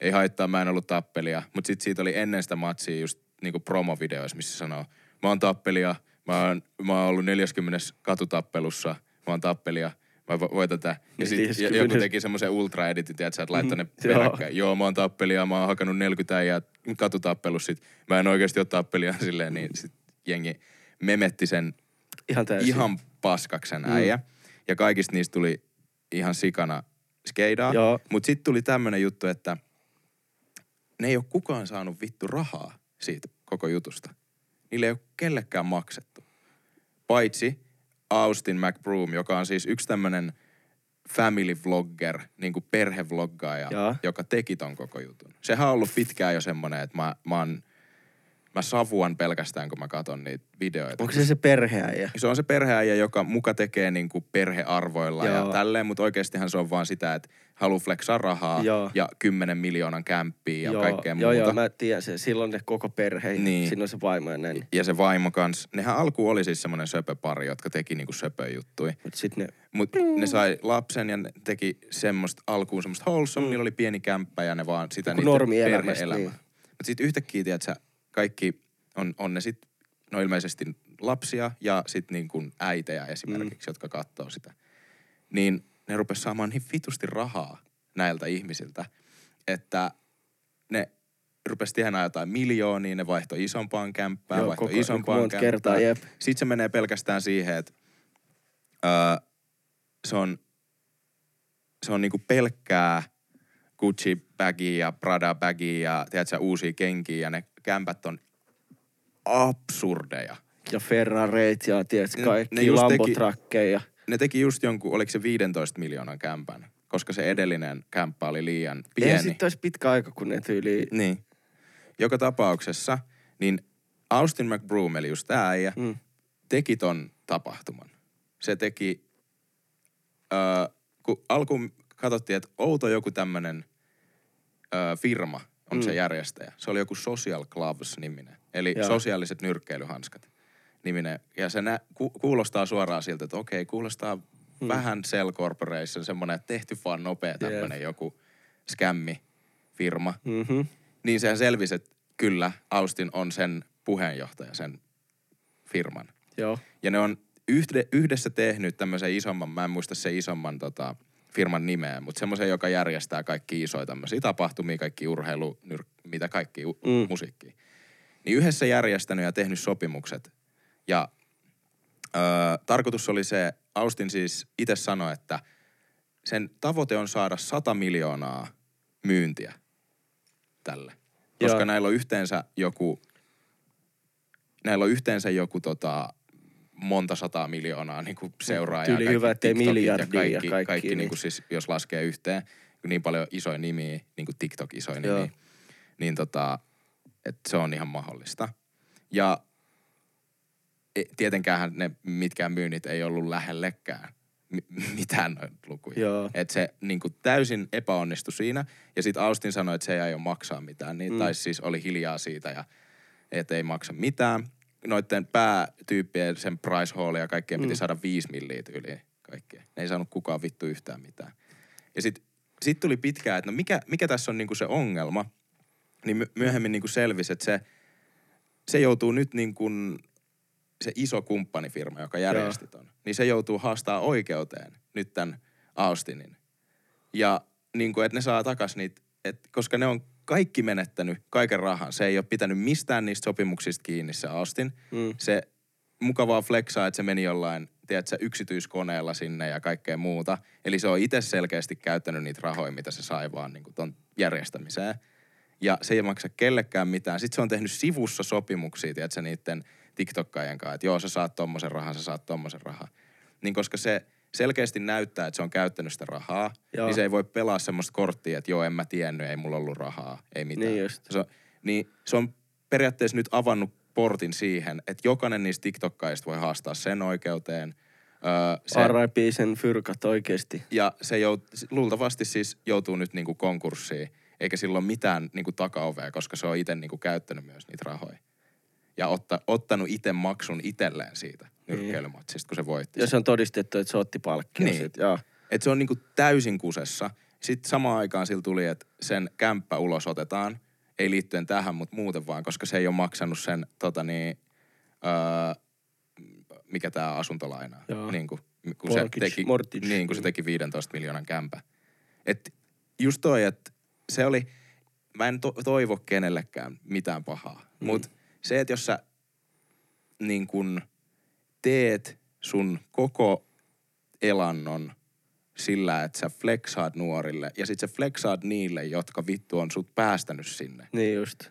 ei haittaa, mä en ollut tappelia. Mutta sitten siitä oli ennen sitä matsia just niinku promovideoissa, missä sanoo, mä oon tappelia, mä oon, mä oon ollut 40 katutappelussa, mä oon tappelia, mä vo- voitan tätä. Ja sitten 40. joku teki semmoisen ultra editin, että sä et laittaa ne Mhm. Joo. peräkkäin. Joo, mä oon tappelia, mä oon hakannut 40 äijää katutappelussa, sit mä en oikeasti ole tappelia silleen, niin sit jengi memetti sen Ihan täysin. ihan paskaksen Mm. äijä. Ja kaikista niistä tuli ihan sikana skeidaa. Joo. Mut sitten tuli tämmönen juttu, että ne ei ole kukaan saanut vittu rahaa siitä koko jutusta. Niille ei ole kellekään maksettu. Paitsi Austin McBroom, joka on siis yksi tämmönen family vlogger, niin kuin perhevloggaaja, Joo. joka teki ton koko jutun. Sehän on ollut pitkään jo semmonen, että mä, mä, oon, mä savuan pelkästään, kun mä katson niitä videoita. Onko se se perheäijä? Se on se perheäijä, joka muka tekee niinku perhearvoilla Joo. ja tälleen, mutta oikeastihan se on vaan sitä, että haluaa flexaa rahaa Joo. ja 10 miljoonan kämppiä ja kaikkea joo, muuta. joo, mä tiedän se. Silloin ne koko perhe, niin. Siinä on se vaimo ja näin. Ja se vaimo kans. Nehän alkuun oli siis semmoinen söpöpari, jotka teki niinku söpöjuttui. Mut sit ne, Mut ne sai lapsen ja ne teki semmoista alkuun semmoista wholesome, Mm. niillä oli pieni kämppä ja ne vaan sitä Joku niiden normielämästä, perhe-elämä. niin. Mut sit yhtäkkiä, tiedät sä, kaikki on, on ne sit, no ilmeisesti lapsia ja sit niin kuin äitejä esimerkiksi, mm. jotka katsoo sitä. Niin ne rupes saamaan niin vitusti rahaa näiltä ihmisiltä, että ne rupesi tienaa jotain miljoonia, ne vaihtoi isompaan kämppään, Joo, vaihtoi koko- isompaan monta kämppään. kertaa, jep. Sitten se menee pelkästään siihen, että öö, se on, se on niinku pelkkää Gucci-bagia ja Prada-bagia ja tiedätkö, uusia kenkiä ja ne kämpät on absurdeja. Ja Ferrareit ja tiedätkö, Ne- kaikki ne teki- Lambotrakkeja. Ne teki just jonkun, oliko se 15 miljoonan kämpän, koska se edellinen kämppä oli liian pieni. Eihän sitten olisi pitkä aika, kun ne tyyli... Niin. Joka tapauksessa, niin Austin McBroom, eli just tää äijä, Mm. teki ton tapahtuman. Se teki, öö, kun alkuun katsottiin, että outo joku tämmönen öö, firma on mm. se järjestäjä. Se oli joku Social Gloves-niminen, eli Joo. sosiaaliset nyrkkeilyhanskat niminen. Ja se nä- ku- kuulostaa suoraan siltä, että okei, kuulostaa mm. vähän Cell Corporation, semmoinen että tehty vaan nopea tämmönen joku skämmi-firma. Mm-hmm. Niin sehän selvisi, että kyllä Austin on sen puheenjohtaja, sen firman. Joo. Ja ne on yhde, yhdessä tehnyt tämmöisen isomman, mä en muista se isomman tota, firman nimeä, mutta semmoisen, joka järjestää kaikki isoja tämmöisiä tapahtumia, kaikki urheilu, nyr, mitä kaikki u, Mm. musiikkia. Niin yhdessä järjestänyt ja tehnyt sopimukset. Ja öö, tarkoitus oli se, Austin siis itse sanoi, että sen tavoite on saada 100 miljoonaa myyntiä tälle. Koska Joo. näillä on yhteensä joku, näillä on yhteensä joku tota, monta sataa miljoonaa niin kuin seuraajaa. Tyyli hyvä, ettei miljardia ja kaikki, ja kaikki, kaikki niin. niin kuin siis, jos laskee yhteen, niin paljon isoja nimiä, niin kuin TikTok isoja Joo. nimiä, niin tota, että se on ihan mahdollista. Ja e- tietenkään ne mitkään myynnit ei ollut lähellekään mi- mitään noita lukuja. Joo. Että se niin kuin täysin epäonnistui siinä. Ja sitten Austin sanoi, että se ei aio maksaa mitään. Niin, Mm. mm. Tai siis oli hiljaa siitä ja että ei maksa mitään. Noiden päätyyppien, sen price hall ja kaikkien piti Mm. saada viisi milliä tyyliin kaikkea. Ne ei saanut kukaan vittu yhtään mitään. Ja sitten sit tuli pitkään, että no mikä, mikä tässä on niinku se ongelma. Niin my- myöhemmin niinku selvisi, että se, se joutuu nyt niin kuin se iso kumppanifirma, joka järjesti ton, niin se joutuu haastaa oikeuteen nyt tämän Austinin. Ja niin kuin, että ne saa takas niitä, et, koska ne on kaikki menettänyt kaiken rahan. Se ei ole pitänyt mistään niistä sopimuksista kiinni se Austin. Mm. Se mukavaa flexaa, että se meni jollain, tiedätkö, yksityiskoneella sinne ja kaikkea muuta. Eli se on itse selkeästi käyttänyt niitä rahoja, mitä se sai vaan niin kuin ton järjestämiseen. Ja se ei maksa kellekään mitään. Sitten se on tehnyt sivussa sopimuksia, tiedätkö, niiden TikTokkaajien kanssa, että joo, sä saat tommosen rahan, sä saat tommosen rahan. Niin koska se selkeästi näyttää, että se on käyttänyt sitä rahaa, Joo. niin se ei voi pelaa semmoista korttia, että joo, en mä tiennyt, ei mulla ollut rahaa, ei mitään. Niin just. Se on, niin se on periaatteessa nyt avannut portin siihen, että jokainen niistä TikTokkaista voi haastaa sen oikeuteen. Öö, se, R.I.P. sen fyrkat oikeesti. ja se jout, luultavasti siis joutuu nyt niinku konkurssiin, eikä sillä ole mitään niinku takaovea, koska se on itse niinku käyttänyt myös niitä rahoja. Ja otta, ottanut itse maksun itselleen siitä nyrkkeilymatsista, kun se voitti. Ja se on todistettu, että se otti palkkia. Niin. Sit. Joo. Et se on niinku täysin kusessa. Sitten samaan aikaan sillä tuli, että sen kämppä ulos otetaan, ei liittyen tähän, mutta muuten vaan, koska se ei ole maksanut sen, tota niin, öö, mikä tämä asuntolaina, Joo. niin kuin, kun se teki, mortgage. niin, kun se teki 15 miljoonan kämpä. Et just toi, että se oli, mä en to, toivo kenellekään mitään pahaa, mm. mutta se, että jos sä niin kun teet sun koko elannon sillä, että sä flexaat nuorille ja sit sä flexaat niille, jotka vittu on sut päästänyt sinne. Niin just.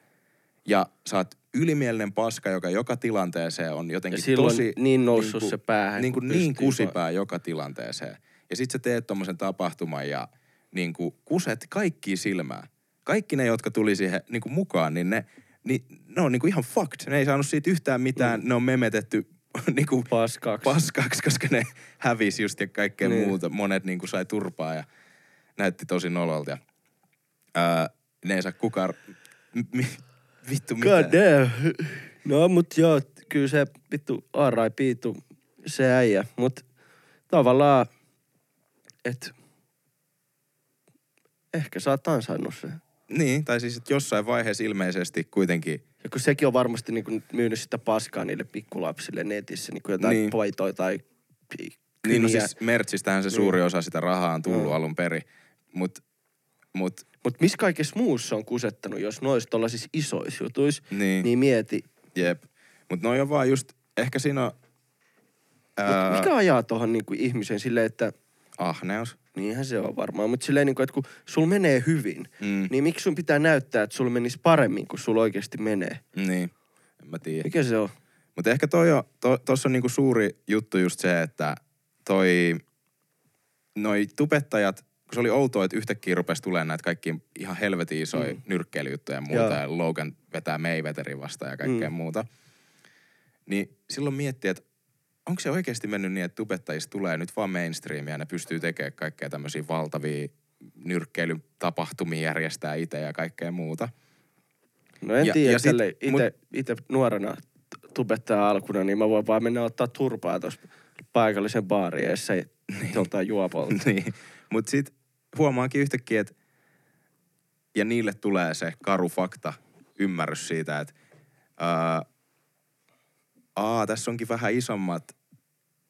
Ja sä oot ylimielinen paska, joka joka tilanteeseen on jotenkin Ja silloin tosi... niin noussut se päähän, Niin, kuin niin kusipää joka tilanteeseen. Ja sit sä teet tommosen tapahtuman ja niin kuin kuset kaikki silmää. Kaikki ne, jotka tuli siihen niin kuin mukaan, niin ne, niin, ne on niin kuin ihan fucked. Ne ei saanut siitä yhtään mitään. Mm. Ne on memetetty niin kuin Paskaksi. paskaksi, koska ne hävisi just ja kaikkea Niin. muuta. Monet niin kuin sai turpaa ja näytti tosi nololta. Ja, ää, ne ei saa kukaan... M- mi- vittu God mitään. damn. No mut joo, kyllä se vittu R.I.P. se äijä. Mut tavallaan, et ehkä sä oot ansainnut sen. Niin, tai siis että jossain vaiheessa ilmeisesti kuitenkin... Ja kun sekin on varmasti niinku myynyt sitä paskaa niille pikkulapsille netissä, niinku jotain niin. Niin. paitoja tai pi- Niin, no kyniä. siis Mertsistähän se Niin. suuri osa sitä rahaa on tullut Joo. alun perin. Mut, mut, Mutta missä kaikessa muussa on kusettanut, jos noissa tollasissa isoissa jutuissa, Niin. niin mieti. Jep. Mutta noi on vaan just, ehkä siinä on Mut ää, mikä ajaa tuohon niinku ihmisen silleen, että ahneus. niinhän se on varmaan, mutta silleen niinku, että kun sul menee hyvin, Mm. niin miksi sun pitää näyttää, että sul menisi paremmin, kun sul oikeasti menee? Niin, en mä tiedä. Mikä se on? Mutta ehkä toi on, to, tossa on niinku suuri juttu just se, että toi, noi tubettajat, kun se oli outoa, että yhtäkkiä rupesi tulemaan näitä kaikki ihan helvetin isoja mm. nyrkkeilyjuttuja ja muuta, Joo. ja Logan vetää Mayweatherin vastaan ja kaikkea mm. Mm. muuta. Niin silloin miettii, että onko se oikeasti mennyt niin, että tubettajista tulee nyt vaan mainstreamia ja ne pystyy tekemään kaikkea tämmöisiä valtavia nyrkkeilytapahtumia järjestää itse ja kaikkea muuta. No en Ja- tiedä, ja sit- ite nuorena t- tubettaa alkuna, niin mä voin vaan mennä ottaa turpaa tuossa paikallisen baariin edessä ja joltain juopolta. niin. Mutta sitten huomaakin yhtäkkiä, että ja niille tulee se karu fakta, ymmärrys siitä, että ää, aa, tässä onkin vähän isommat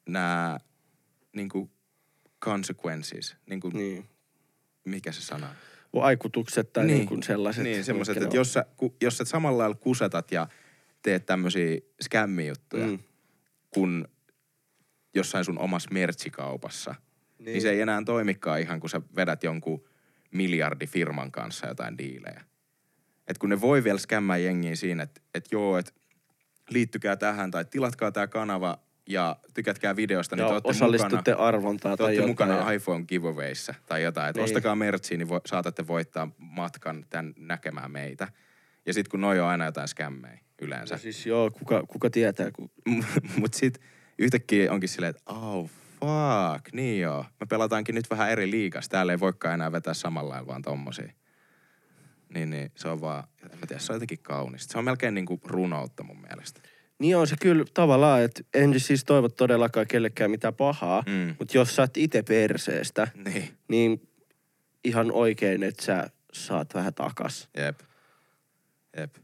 nämä niinku consequences, niinku, niin. niin. mikä se sana? Vaikutukset tai niin, niin sellaiset. Niin, semmoiset, että jos sä, ku, jos sä samalla lailla kusetat ja teet tämmöisiä skämmijuttuja, mm. Kun jossain sun omassa merchikaupassa, niin. niin Niin. se ei enää toimikaan ihan, kun sä vedät jonkun miljardifirman kanssa jotain diilejä. Et kun ne voi vielä skämmää jengiä siinä, että et joo, että liittykää tähän tai tilatkaa tämä kanava ja tykätkää videosta, niin ja te osallistutte mukana, arvontaa te tai jotain. mukana ja- iPhone giveawayissa tai jotain. Että Niin. ostakaa mertsiä, niin vo, saatatte voittaa matkan tän näkemään meitä. Ja sitten kun noi on aina jotain skämmejä yleensä. No siis joo, kuka, kuka tietää, kun... Mut sit yhtäkkiä onkin silleen, että oh fuck, niin joo. Me pelataankin nyt vähän eri liigas. Täällä ei voikaan enää vetää samalla lailla vaan tommosia. Niin, niin se on vaan, en mä tiedä, se on jotenkin kaunista. Se on melkein niinku runoutta mun mielestä. Niin on se kyllä tavallaan, että en siis toivo todellakaan kellekään mitään pahaa, Mm. mutta jos sä oot itse perseestä, Niin, niin ihan oikein, että sä saat vähän takas. jep. Jep.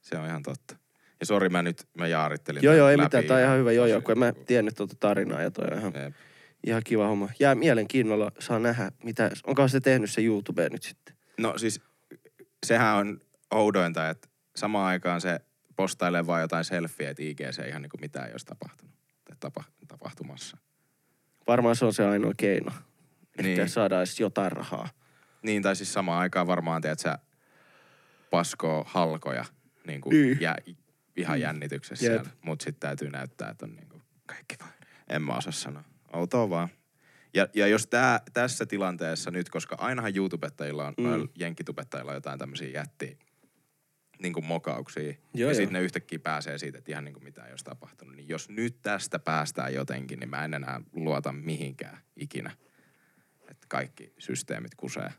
Se on ihan totta. Ja sori, mä nyt, mä jaarittelin Joo, joo, ei läpi mitään. Tää on ihan hyvä joo, joo, kun en mä tiennyt tuota tarinaa ja toi on ihan, Jep. ihan kiva homma. Jää mielenkiinnolla, saa nähdä, mitä, onko se tehnyt se YouTubeen nyt sitten? No siis, sehän on oudointa, että samaan aikaan se postailee vaan jotain selfieä, että IGC ihan niinku mitään ei olisi tapahtunut. Tai tapa, tapahtumassa. Varmaan se on se ainoa keino. Ehkä Niin. saadaan edes jotain rahaa. Niin, tai siis samaan aikaan varmaan, tiedät sä, paskoo halkoja niin kuin Niin. jä, ihan jännityksessä Jep. siellä. Mutta sitten täytyy näyttää, että on niin kuin kaikki vaan. En mä osaa sanoa. Outoa vaan. Ja, ja jos tää, tässä tilanteessa nyt, koska ainahan YouTubettajilla on, mm. Mm. jenkkitubettajilla on jotain tämmöisiä jätti niin kuin mokauksia. Joo, ja sitten ne yhtäkkiä pääsee siitä, että ihan niin kuin mitään ei olisi tapahtunut. Niin jos nyt tästä päästään jotenkin, niin mä en enää luota mihinkään ikinä. Että kaikki systeemit kusee.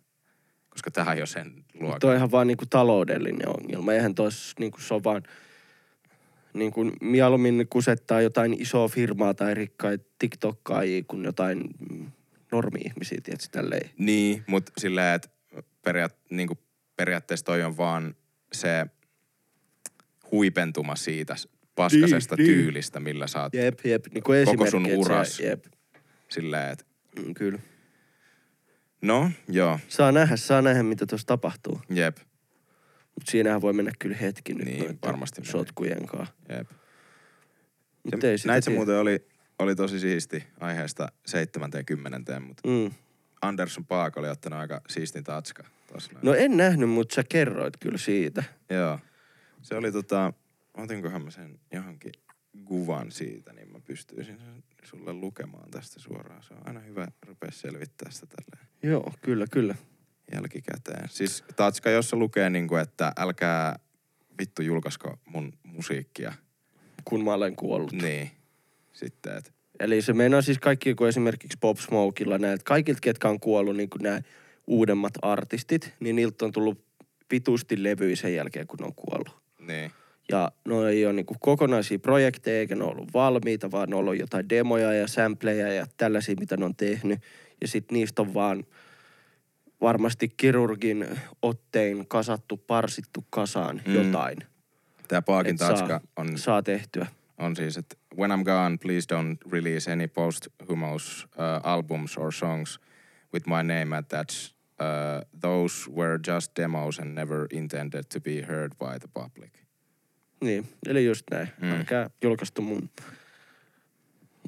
Koska tähän jo sen luokan. Tuo on ihan vaan niinku taloudellinen ongelma. Eihän tois, niinku se on vaan niinku mieluummin kusettaa jotain isoa firmaa tai rikkaita TikTokkaajia kuin jotain normi-ihmisiä, tietysti tälleen. Niin, mutta silleen, että periaat, niinku periaatteessa toi on vaan se huipentuma siitä paskasesta Niin, niin. tyylistä, millä sä oot Jep, jep. Niinku Koko sun uras. Se, jep, silleen, että mm, kyllä. no, joo, Saa nähdä, saa nähdä, mitä tuossa tapahtuu. jep, Mutta siinähän voi mennä kyllä hetki nyt Niin, varmasti sotkujen kanssa. jep. Mut Se, näit se muuten oli, oli tosi siisti aiheesta seitsemänteen kymmenenteen, mutta Mm. Anderson Paak oli ottanut aika siistin tatska. No en nähnyt, mutta sä kerroit kyllä siitä. Joo. Se oli tota, otinkohan mä sen johonkin kuvan siitä, niin mä pystyisin sen sulle lukemaan tästä suoraan. Se on aina hyvä rupea selvittää sitä tälleen Joo, kyllä, kyllä. jälkikäteen. Siis Tatska, jossa lukee niinku, että älkää vittu julkaisko mun musiikkia. Kun mä olen kuollut. Niin. Sitten, että Eli se meinaa siis kaikki, kun esimerkiksi Pop Smokella näet, kaikilta, ketkä on kuollut, niin kuin nämä uudemmat artistit, niin niiltä on tullut vitusti levyjä sen jälkeen, kun ne on kuollut. niin. Ja ne ei ole niin kokonaisia projekteja, eikä ne ole ollut valmiita, vaan ne on ollut jotain demoja ja sampleja ja tällaisia, mitä ne on tehnyt. Ja sitten niistä on vaan varmasti kirurgin ottein kasattu, parsittu kasaan Mm. jotain. Tää Paakin Tatska on, Saa tehtyä. On siis, että when I'm gone, please don't release any posthumous uh, albums or songs with my name attached uh, those were just demos and never intended to be heard by the public. Niin, eli just näin. Mm. Älkää julkaistu mun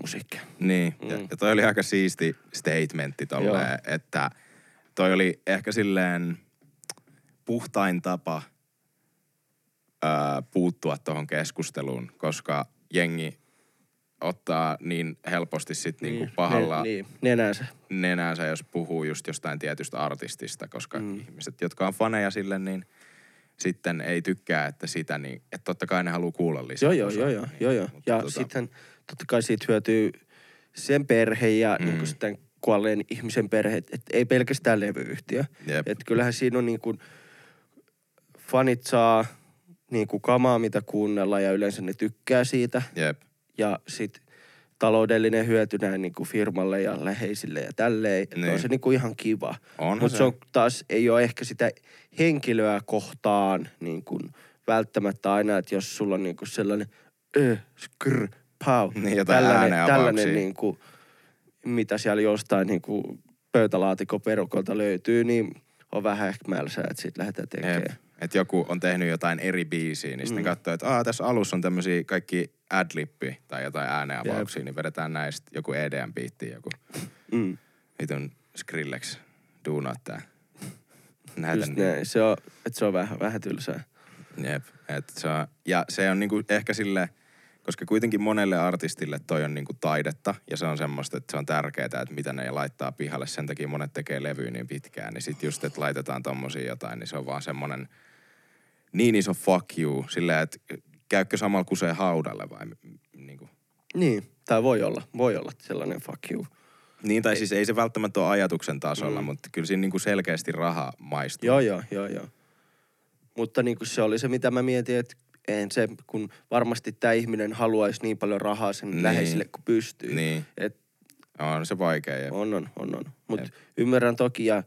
musiikkia. Niin, mm. ja, ja toi oli aika siisti statementti tolleen, että toi oli ehkä silleen puhtain tapa ää, puuttua tuohon keskusteluun, koska jengi ottaa niin helposti sit niinku pahalla Ne, niin, nenänsä. nenäänsä, jos puhuu just jostain tietystä artistista, koska mm. Ihmiset, jotka on faneja sille, niin sitten ei tykkää, että sitä, niin että totta kai ne haluaa kuulla lisää. Joo, joo, joo, joo, niin, joo, joo. Ja tota, sitten totta kai siitä hyötyy sen perhe ja Mm. niin sitten kuolleen ihmisen perhe, että ei pelkästään levyyhtiö. Että kyllähän siinä on niin kuin, fanit saa niin kuin kamaa, mitä kuunnella ja yleensä ne tykkää siitä. Jep. Ja sitten taloudellinen hyöty näin niin kuin firmalle ja läheisille ja tälleen. Niin. On se niin kuin ihan kiva. Mutta se on taas, ei ole ehkä sitä henkilöä kohtaan niin kuin välttämättä aina, että jos sulla on niin kuin sellainen ö, skrr, pau, Niin, tällainen, tällainen niin kuin, mitä siellä jostain niin kuin pöytälaatikon perukolta löytyy, niin on vähän ehkä mälsää, että siitä lähdetään tekemään. Jep. Että joku on tehnyt jotain eri biisiä, niin sitten Mm. katsoo, että Aa, tässä alussa on tämmöisiä kaikki adlippi tai jotain ääneavauksia, niin vedetään näistä joku EDM-biitti, joku Mm. vitun Skrillex duunaa tää. Näitä Just niin. Se on, että se on vähän, vähän tylsää. Jep. Et se on, ja se on niinku ehkä sille, koska kuitenkin monelle artistille toi on niinku taidetta ja se on semmoista, että se on tärkeää, että mitä ne laittaa pihalle. Sen takia monet tekee levyä niin pitkään, niin sit just, että laitetaan tommosia jotain, niin se on vaan semmonen niin iso fuck you, silleen, että käykö samalla kuseen haudalle vai niinku. Niin, tai voi olla, voi olla sellainen fuck you. Niin, tai siis ei se välttämättä ole ajatuksen tasolla, Mm. mutta kyllä siinä niinku selkeästi raha maistuu. Joo, joo, joo, joo. Mutta niin kuin se oli se, mitä mä mietin, että eihän se, kun varmasti tämä ihminen haluaisi niin paljon rahaa sen Niin. niin. läheisille kuin pystyy. Niin, Et on se vaikea. Jep. on, on, on, on. Mutta ymmärrän toki ja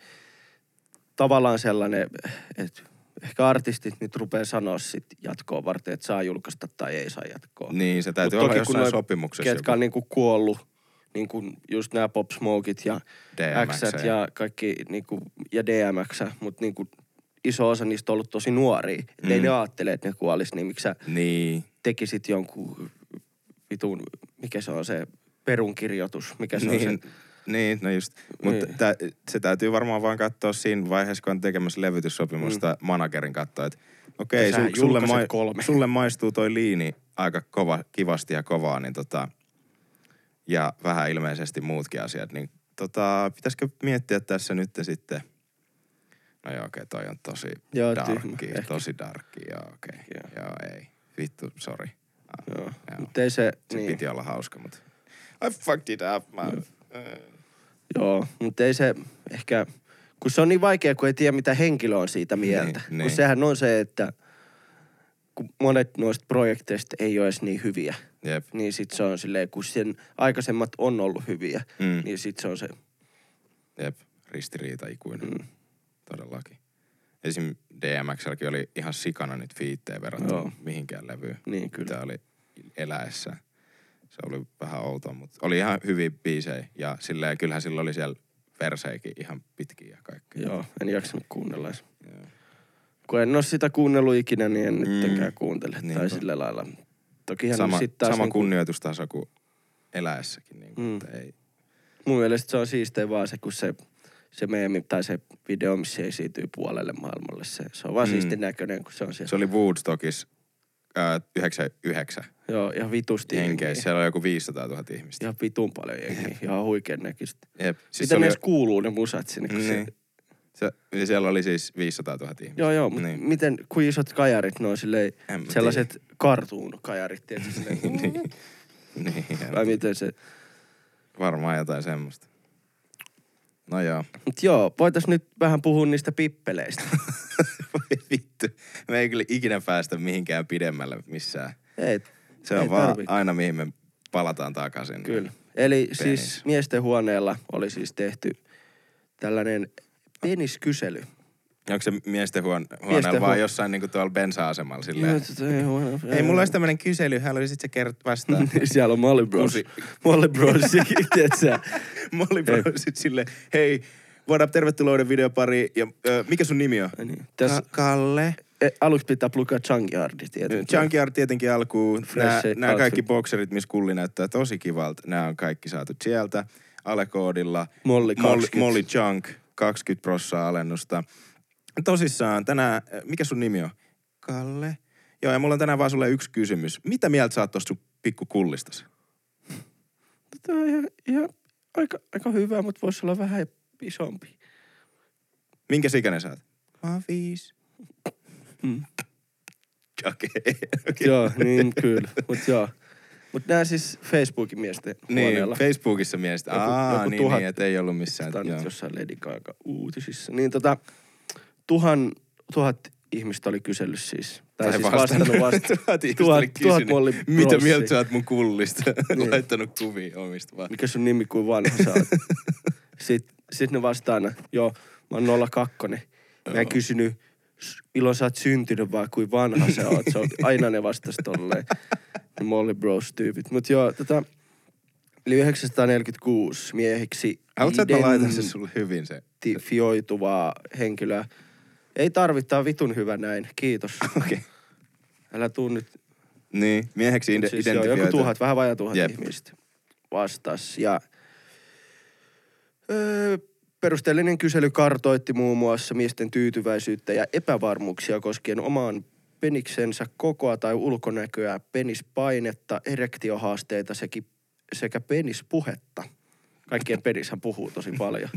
tavallaan sellainen, että ehkä artistit nyt rupeaa sanoa sit jatkoa varten, että saa julkaista tai ei saa jatkoa. Niin, se täytyy Mut olla toki kun jossain noi sopimuksessa. Ketkä on niinku kuollut, niinku just nämä Pop Smokeit ja DMX ja kaikki niinku, ja DMX, mutta niinku iso osa niistä on ollut tosi nuoria. Mm. ei ne ajattele, että ne kuolis, niin miksi sä Niin, tekisit jonkun vitun, mikä se on se perunkirjoitus, mikä se niin, on se. Niin, no just. Mutta Niin. tä, se täytyy varmaan vaan katsoa siinä vaiheessa, kun on tekemässä levytyssopimusta, mm. managerin katsoa, että okei, Sähän su, sulle, kolme. sulle maistuu toi liini aika kova, kivasti ja kovaa, niin tota, ja vähän ilmeisesti muutkin asiat, niin tota, pitäisikö miettiä tässä nyt sitten, no joo, okei, toi on tosi Joo, darkki, tyhmä, ehkä. tosi darkki, joo, okei, Joo. joo, ei, vittu, sorry. Ah, Joo. joo. Mutta ei se, Se niin, piti olla hauska, mutta I fucked it up, man. Joo, mutta ei se ehkä, kun se on niin vaikea, kun ei tiedä mitä henkilö on siitä mieltä. Niin, kun niin. sehän on se, että kun monet noista projekteista ei ole edes niin hyviä, Jep. niin sit se on silleen, kun sen aikaisemmat on ollut hyviä, Mm. niin sit se on se, Jep, ristiriita ikuinen. Mm. Todellakin. Esim. DMXlläkin oli ihan sikana nyt fiittejä verrattuna mihinkään levyyn. niin kyllä. Tämä oli eläessä. Se oli vähän outoa, mutta oli ihan hyviä biisejä. Ja silleen, kyllähän sillä oli siellä verseikin ihan pitkiä ja kaikkea. Joo, en jaksanut kuunnella edes. Joo. Kun en ole sitä kuunnellut ikinä, niin en Mm. nyttenkään kuuntele. Niinpä. Tai sillä lailla. Tokihan Sama, sit taas sama niinku- kunnioitustaso kuin eläessäkin. Niin Mm. mm. ei. Mun mielestä se on siisteä vaan se, kun se, se meemi tai se video, missä se esiintyy puolelle maailmalle. Se, se on vaan Mm. mm. siisti näköinen, kun se on siellä. Se oli Woodstockissa ää, 99 Joo, ihan vitusti henkeä. jengiä. Siellä oli joku 500 000 ihmistä. Ihan vitun paljon jengiä. Ihan huikean näköistä. Jep. Siis Miten se ne oli, kuuluu ne musat sinne? Kun Niin. se, se, ja siellä oli siis 500 000 ihmistä. joo, joo, mutta Niin. niin. miten, kuin isot kajarit ne on silleen, sellaiset cartoon-kajarit, tietysti. silleen, niin. niin. Vai miten se... Varmaan jotain semmoista. No joo. Mut joo, voitais nyt vähän puhua niistä pippeleistä. Me ei kyllä ikinä päästä mihinkään pidemmälle missään. Ei, Se on Ei vaan tarvi. aina mihin me palataan takaisin. Kyllä. Eli Penis. siis miesten huoneella oli siis tehty tällainen peniskysely. Onko se miesten huon, huoneella Miesten vaan huo- jossain niinku tuolla bensa-asemalla Joo, silleen? tota, ei huono- Hei, mulla olisi tämmönen kysely, haluaisit sä kertoa vastaan? Siellä on Molly Bros. Molly Bros, tiedätkö? Molly Bro sit silleen, hei, What up, tervetuloa videopari. Ja, ö, mikä sun nimi on? Niin. Tässä Ka- Kalle. E, aluksi pitää plugaa Junkyardi tietenkin. Junkyard tietenkin alkuun. Nämä, kaikki bokserit, missä kulli näyttää tosi kivalta, nämä on kaikki saatu sieltä. Alekoodilla. Molly Molly, 20. Molly Junk, 20 prossaa alennusta. Tosissaan, tänään, mikä sun nimi on? Kalle. Joo, ja mulla on tänään vaan sulle yksi kysymys. Mitä mieltä sä oot tosta sun pikku kullistasi? Tämä on ihan, ihan aika, aika hyvä, mutta voisi olla vähän isompi. Minkä ikäinen sä oot? Mä oon viisi. Mm. Okei. Okay. joo, niin kyllä. Mutta joo. Mutta nämä siis Facebookin miesten Niin, huoneella. Facebookissa miestä. Joku- Aa, joku niin, tuhat- niin, että ei ollut missään. Tämä on nyt jossain Lady Gaga uutisissa. Niin tota, tuhan, tuhat ihmistä oli kysellyt siis. Tai, siis vastannut vasta. tuhat ihmistä tuhat- oli tuhat kysynyt, Molly Mitä mieltä sä oot mun kullista? Niin. Laittanut kuvia omista vaan. Mikä sun nimi kuin vanha sä oot? Sitten sit ne vastaa aina, joo, mä oon 02. Mä en kysynyt, "S- milloin sä oot syntynyt vai kuin vanha sä oot. Se on, aina ne vastas tolleen. Molly Bros tyypit. Mut joo, tota, eli 946 miehiksi Haluatko, että mä laitan se sulle hyvin se? identifioituvaa henkilöä. Ei tarvittaa vitun hyvä näin. Kiitos. Okei. Okay. Älä tuu nyt. Niin, mieheksi ide- siis joo, joku identifioitu. tuhat, vähän vajaa tuhat Jep. ihmistä vastas. Ja öö, perusteellinen kysely kartoitti muun muassa miesten tyytyväisyyttä ja epävarmuuksia koskien omaan peniksensä kokoa tai ulkonäköä, penispainetta, erektiohaasteita sekä, penispuhetta. Kaikkien penishän puhuu tosi paljon.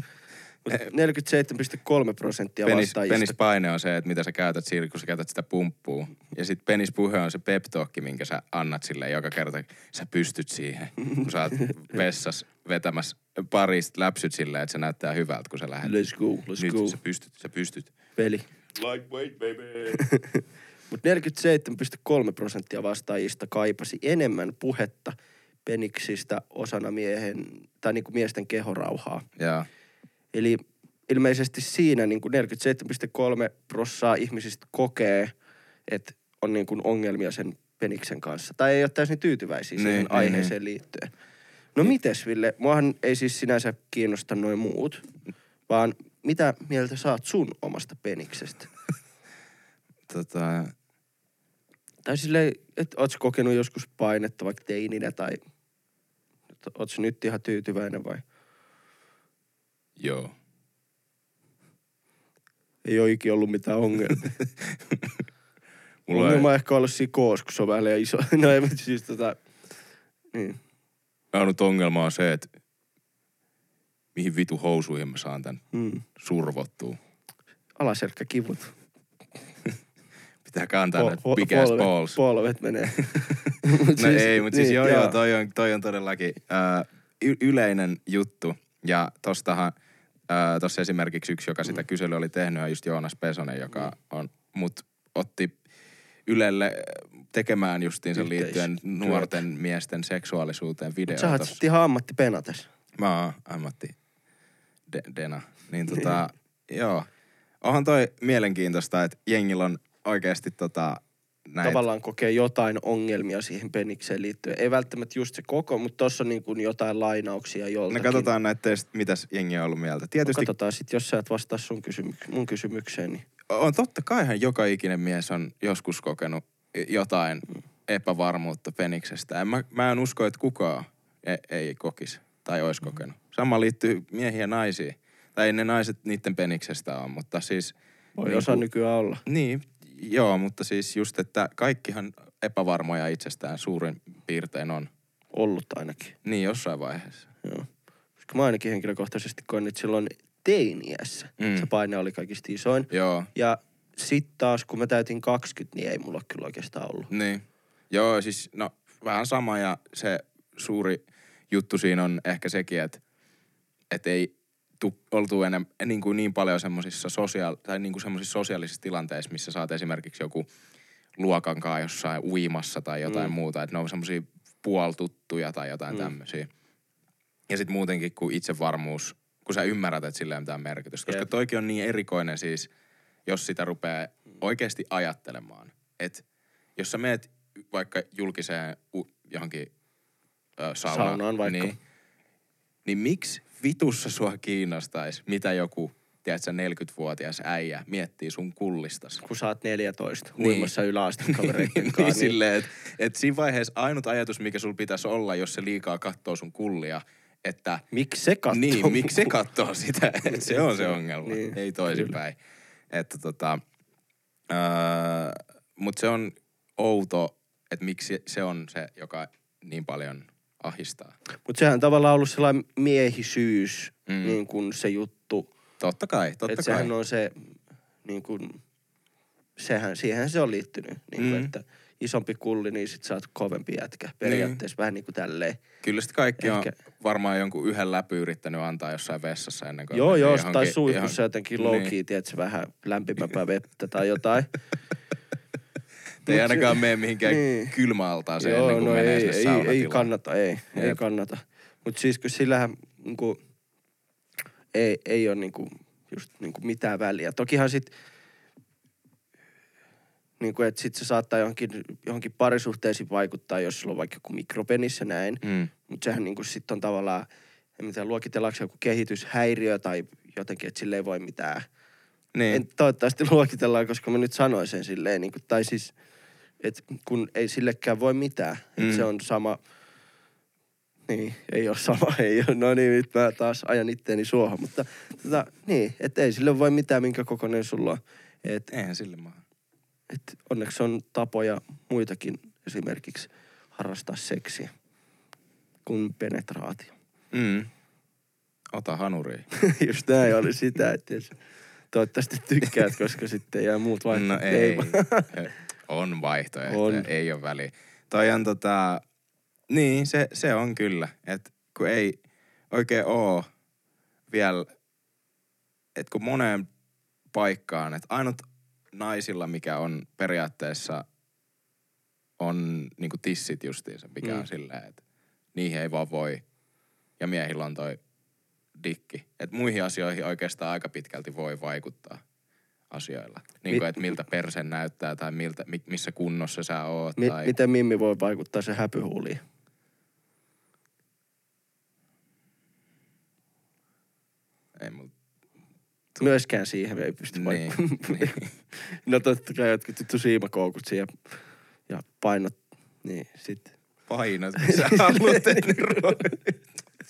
Mut 47,3 prosenttia Penis, vastaajista penispaine on se, että mitä sä käytät siinä, kun sä käytät sitä pumppua. Ja sit penispuhe on se pep minkä sä annat sille joka kerta. Sä pystyt siihen, kun sä oot vessas vetämässä parista läpsyt silleen, että se näyttää hyvältä, kun sä lähdet. Let's go, let's Nyt go, sä pystyt, sä pystyt. peli. Lightweight, baby. Mutta 47,3 prosenttia vastaajista kaipasi enemmän puhetta peniksistä osana miehen, tai niinku miesten kehorauhaa. Joo. Eli ilmeisesti siinä niinku 47,3 prossaa ihmisistä kokee, että on niinku ongelmia sen peniksen kanssa. Tai ei ole täysin tyytyväisiä Niin, siihen niin, aiheeseen liittyen. No mites Ville, muahan ei siis sinänsä kiinnosta noin muut, vaan mitä mieltä saat sun omasta peniksestä? Tota, Tai silleen, että ootko kokenut joskus painetta vaikka teininä tai ootko nyt ihan tyytyväinen vai joo. ei ole ikinä ollut mitään ongelmia? Mulla ei, Ongelma on ehkä ollut siinä koos, kun se on vähän liian iso. No ei, mutta siis tota, niin. ainut ongelma on se, että mihin vitu housuihin mä saan tän Mm. survottua. Alaselkkäkivut. Pitää kantaa Po- näitä po- big ass polvet- balls. Polvet menee. No ei, mutta siis niin, joo, joo, toi on, toi on todellakin ää, y- yleinen juttu. Ja tostahan, ää, tossa esimerkiksi yksi, joka Mm. sitä kyselyä oli tehnyt, on just Joonas Pesonen, joka on, mut otti Ylelle tekemään justiinsa liittyen nuorten miesten seksuaalisuuteen Mut videoa. sä oot tossa. sit ihan ammattipenates. Mä oon ammatti de, Dena. Niin tota, joo. Onhan toi mielenkiintoista, että jengillä on oikeasti tota näitä. Tavallaan kokee jotain ongelmia siihen penikseen liittyen. Ei välttämättä just se koko, mutta tossa on niin kuin jotain lainauksia No joltakin. katsotaan näitä teistä, mitäs jengi on ollut mieltä. No Tietysti katsotaan sit, jos sä et vastaa sun kysymyk- mun kysymykseen, niin on totta kaihan joka ikinen mies on joskus kokenut jotain epävarmuutta peniksestä. En mä, mä en usko, että kukaan ei, ei kokisi tai olisi kokenut. Sama liittyy miehiä ja naisiin. Tai ne naiset niiden peniksestä on, mutta siis... voi niinku- osa nykyään olla. Niin, joo, mutta siis just, että kaikkihan epävarmoja itsestään suurin piirtein on. Ollut ainakin. Niin, jossain vaiheessa. Joo. Koska mä ainakin henkilökohtaisesti koin, että silloin teiniässä Mm. se paine oli kaikista isoin. Joo, Ja sitten taas, kun mä täytin 20, niin ei mulla kyllä oikeastaan ollut. niin. Joo, siis no vähän sama ja se suuri juttu siinä on ehkä sekin, että et ei tu, oltu enää niin, kuin niin paljon semmoisissa sosiaal, tai niin kuin semmoisissa sosiaalisissa tilanteissa, missä saat esimerkiksi joku luokankaan jossain uimassa tai jotain mm. Muuta, että ne on semmoisia puoltuttuja tai jotain mm. Mm. tämmöisiä. Ja sitten muutenkin, kun itsevarmuus, kun sä ymmärrät, että sillä ei ole mitään merkitystä. Koska Jep. toikin on niin erikoinen siis, jos sitä rupeaa oikeasti ajattelemaan. Että jos sä meet vaikka julkiseen u- johonkin ö, saunaan, Saunaan vaikka. Niin, niin miksi vitussa sua kiinnostaisi, mitä joku, tiedätkö, 40-vuotias äijä miettii sun kullistas. Kun sä oot 14, Niin. huimassa yläastekavereiden niin, kanssa. niin, silleen, että et siinä vaiheessa ainut ajatus, mikä sul pitäisi olla, jos se liikaa katsoo sun kullia, että Miksi se katsoo? niin, miksi se katsoo sitä? Et se on se ongelma, niin, ei toisinpäin. Että tota, öö, mutta se on outo, että miksi se on se, joka niin paljon ahistaa. Mutta sehän on tavallaan ollut sellainen miehisyys, Mm. niin kuin se juttu. Totta kai, totta Että kai. sehän on se, niin kuin, sehän, siihen se on liittynyt. Niin kuin, Mm. että isompi kulli, niin sit sä oot kovempi jätkä. Periaatteessa vähän niin kuin tälleen. Kyllä sitten kaikki Ehkä. On varmaan jonkun yhden läpy yrittänyt antaa jossain vessassa ennen kuin... Joo, joo, johonkin- tai suihkussa johon- jotenkin low Niin. key, tiedätkö, vähän lämpimämpää vettä tai jotain. Ei Mut ainakaan se- mene mihinkään niin. niin. kylmäaltaaseen Joo, ennen kuin no menee ei, sinne ei, ei kannata, ei, ei Jep. kannata. Mutta siis kun sillähän niinku, ei, ei ole niinku, just niinku mitään väliä. Tokihan sit, niinku, että sit se saattaa johonkin, johonkin parisuhteisiin vaikuttaa, jos sulla on vaikka joku mikropenis ja näin. Mm. Mutta sehän niinku sit on tavallaan, en tiedä, luokitellaanko joku kehityshäiriö tai jotenkin, että sille ei voi mitään. Niin. En, toivottavasti luokitellaan, koska mä nyt sanoin sen silleen, niin kuin, tai siis, että kun ei sillekään voi mitään. Mm. Mm. se on sama, niin, ei ole sama, ei ole. No niin, nyt mä taas ajan itteeni suohon, mutta tota, niin, että ei sille voi mitään, minkä kokoinen sulla on. Et, Eihän sille maa. et onneksi on tapoja muitakin esimerkiksi harrastaa seksiä kuin penetraatio. Mm. Ota hanuri. Just näin oli sitä, että toivottavasti tykkäät, koska sitten jää muut No vaihtoehdot. ei. On vaihtoehtoja, On. ei ole väliä. Toi on tota, niin se, se on kyllä, että kun ei oikein oo vielä, että kun moneen paikkaan, että ainut naisilla, mikä on periaatteessa on niinku tissit justiinsa, mikä Mm. on silleen, että niihin ei vaan voi. Ja miehillä on toi dikki. Että muihin asioihin oikeastaan aika pitkälti voi vaikuttaa asioilla. Niin Mi- kuin, että miltä perse näyttää tai miltä, mi- missä kunnossa sä oot. Mi- tai... Miten Mimmi voi vaikuttaa se häpyhuuliin? Ei mul... Myöskään siihen ei pysty Niin, niin. no totta kai jotkut vittu siimakoukut siihen ja painot. Niin, sit. Painot, sä haluat tehdä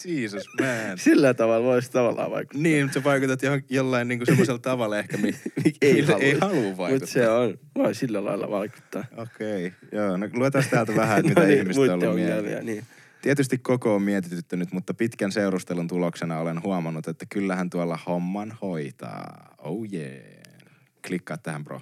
Jesus man. Sillä tavalla voisi tavallaan vaikuttaa. Niin, mutta sä vaikutat jo, jollain niinku semmoisella tavalla ehkä, mi- ei halua. ei halua vaikuttaa. Mutta se on, voi sillä lailla vaikuttaa. Okei, okay. joo. No luetaan täältä vähän, että mitä no niin, ihmiset on ollut mieltä. niin. Tietysti koko on mietityttänyt, mutta pitkän seurustelun tuloksena olen huomannut, että kyllähän tuolla homman hoitaa. Oh yeah. Klikkaa tähän, bro.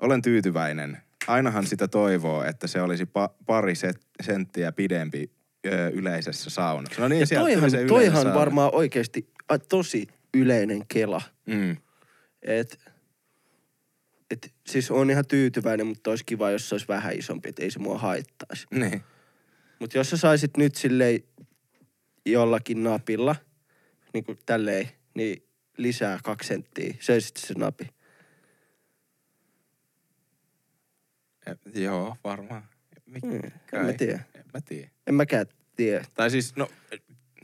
Olen tyytyväinen. Ainahan sitä toivoo, että se olisi pa- pari set- senttiä pidempi ö, yleisessä saunassa. No niin, Ja toihan, se toihan sauna. varmaan oikeasti a, tosi yleinen kela. Mm. Et, et, siis on ihan tyytyväinen, mutta olisi kiva, jos se olisi vähän isompi, että ei se mua haittaisi. Niin. Mutta jos sä saisit nyt silleen jollakin napilla, niin kuin tälleen, niin lisää kaksi senttiä, söisit se napi. Et, joo, varmaan. Mik, kai. en mä tiedä. En mä tiedä. En mäkään tiedä. Tai siis, no,